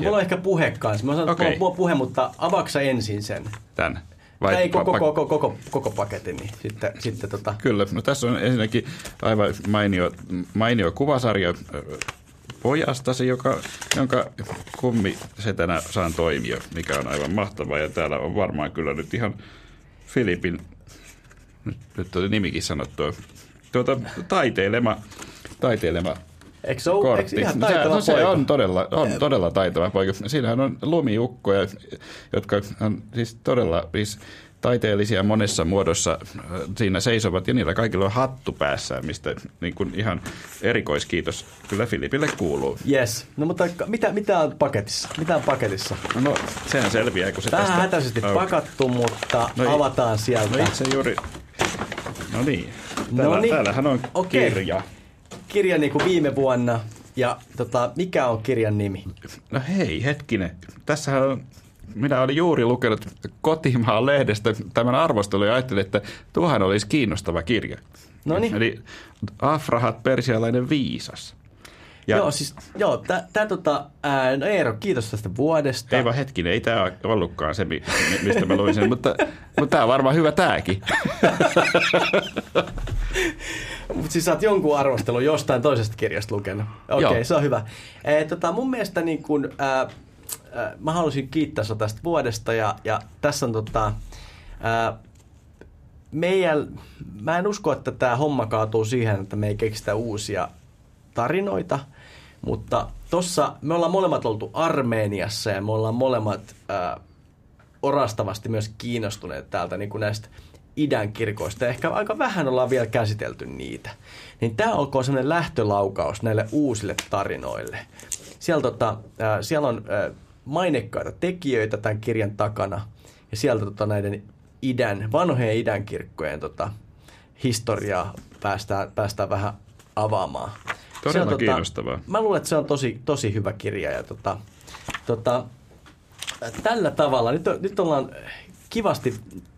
Mulla on ehkä puhe kanssa. Mä sanon, okay. mulla on puhe, mutta avaksa ensin sen. Tän. Vai ei koko, pa- koko, koko, koko paketin, niin sitten, sitten tota... Kyllä, no tässä on ensinnäkin aivan mainio, mainio kuvasarja pojastasi, joka, jonka kummi setänä saan toimia, mikä on aivan mahtavaa. Ja täällä on varmaan kyllä nyt ihan Filipin, nyt, nyt oli nimikin sanottu, tuota, taiteilema, taiteilema Eikö se, ole, eikö ihan taitava no, se on todella, on todella taitava poika. Siinähän on lumiukkoja, jotka on siis todella siis taiteellisia monessa muodossa äh, siinä seisovat ja niillä kaikilla on hattu päässään, mistä niin kuin ihan erikoiskiitos kyllä Filipille kuuluu. Yes. No mutta mitä, mitä on paketissa? Mitä on paketissa? No sehän selviää, kun se Tähän tästä... hätäisesti oh. pakattu, mutta no, avataan sieltä. No itse juuri... No niin. Täällä, no niin. Täällähän on okay. kirja kirja niin kuin viime vuonna. Ja tota, mikä on kirjan nimi? No hei, hetkinen. Tässähän on minä olin juuri lukenut Kotimaan lehdestä tämän arvostelun ja ajattelin, että tuohan olisi kiinnostava kirja. No niin. Eli Afrahat, persialainen viisas. Ja, joo, siis, joo, tää, tota, ää, no Eero, kiitos tästä vuodesta. Ei vaan hetkinen, ei tämä ollutkaan se, mistä mä luin sen, mutta, mutta tämä on varmaan hyvä tämäkin. Mutta siis sä oot jonkun arvostelun jostain toisesta kirjasta lukenut. Okei, okay, se on hyvä. E, tota, mun mielestä niin kun, ää, ää, mä haluaisin kiittää sinua tästä vuodesta ja, ja tässä on tota, ää, meidän, mä en usko, että tämä homma kaatuu siihen, että me ei keksitä uusia tarinoita, mutta tossa me ollaan molemmat oltu Armeeniassa ja me ollaan molemmat ää, orastavasti myös kiinnostuneet täältä niin kuin näistä idän kirkoista. Ehkä aika vähän ollaan vielä käsitelty niitä. Niin tämä olkoon sellainen lähtölaukaus näille uusille tarinoille. Siellä, tota, ää, siellä on ää, mainekkaita tekijöitä tämän kirjan takana. Ja sieltä tota, näiden idän, vanhojen idän kirkkojen tota, historiaa päästään, päästään vähän avaamaan. Todella on, tota, kiinnostavaa. Mä luulen, että se on tosi, tosi hyvä kirja. Ja, tota, tota, tällä tavalla, nyt, nyt ollaan kivasti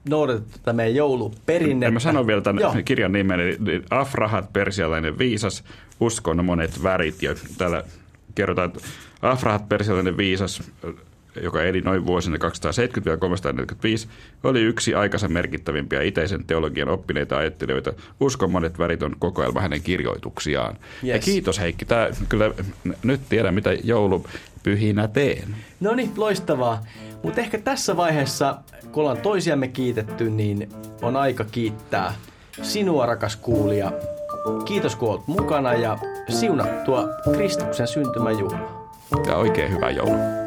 noudatettu tätä meidän jouluperinnettä. En mä sano vielä tämän Joo. kirjan nimen, eli Afrahat, persialainen viisas, uskon monet värit. Ja täällä kerrotaan, että Afrahat, persialainen viisas, joka eli noin vuosina 270-345, oli yksi aikansa merkittävimpiä itäisen teologian oppineita ajattelijoita. Uskon monet värit on kokoelma hänen kirjoituksiaan. Ja Yes. kiitos Heikki. Tää, kyllä nyt tiedän, mitä joulupyhinä teen. No niin, loistavaa. Mutta ehkä tässä vaiheessa, kun ollaan toisiamme kiitetty, niin on aika kiittää sinua, rakas kuulija. Kiitos, kun olet mukana ja siunattua Kristuksen syntymäjuhlaa. Ja oikein hyvää joulua.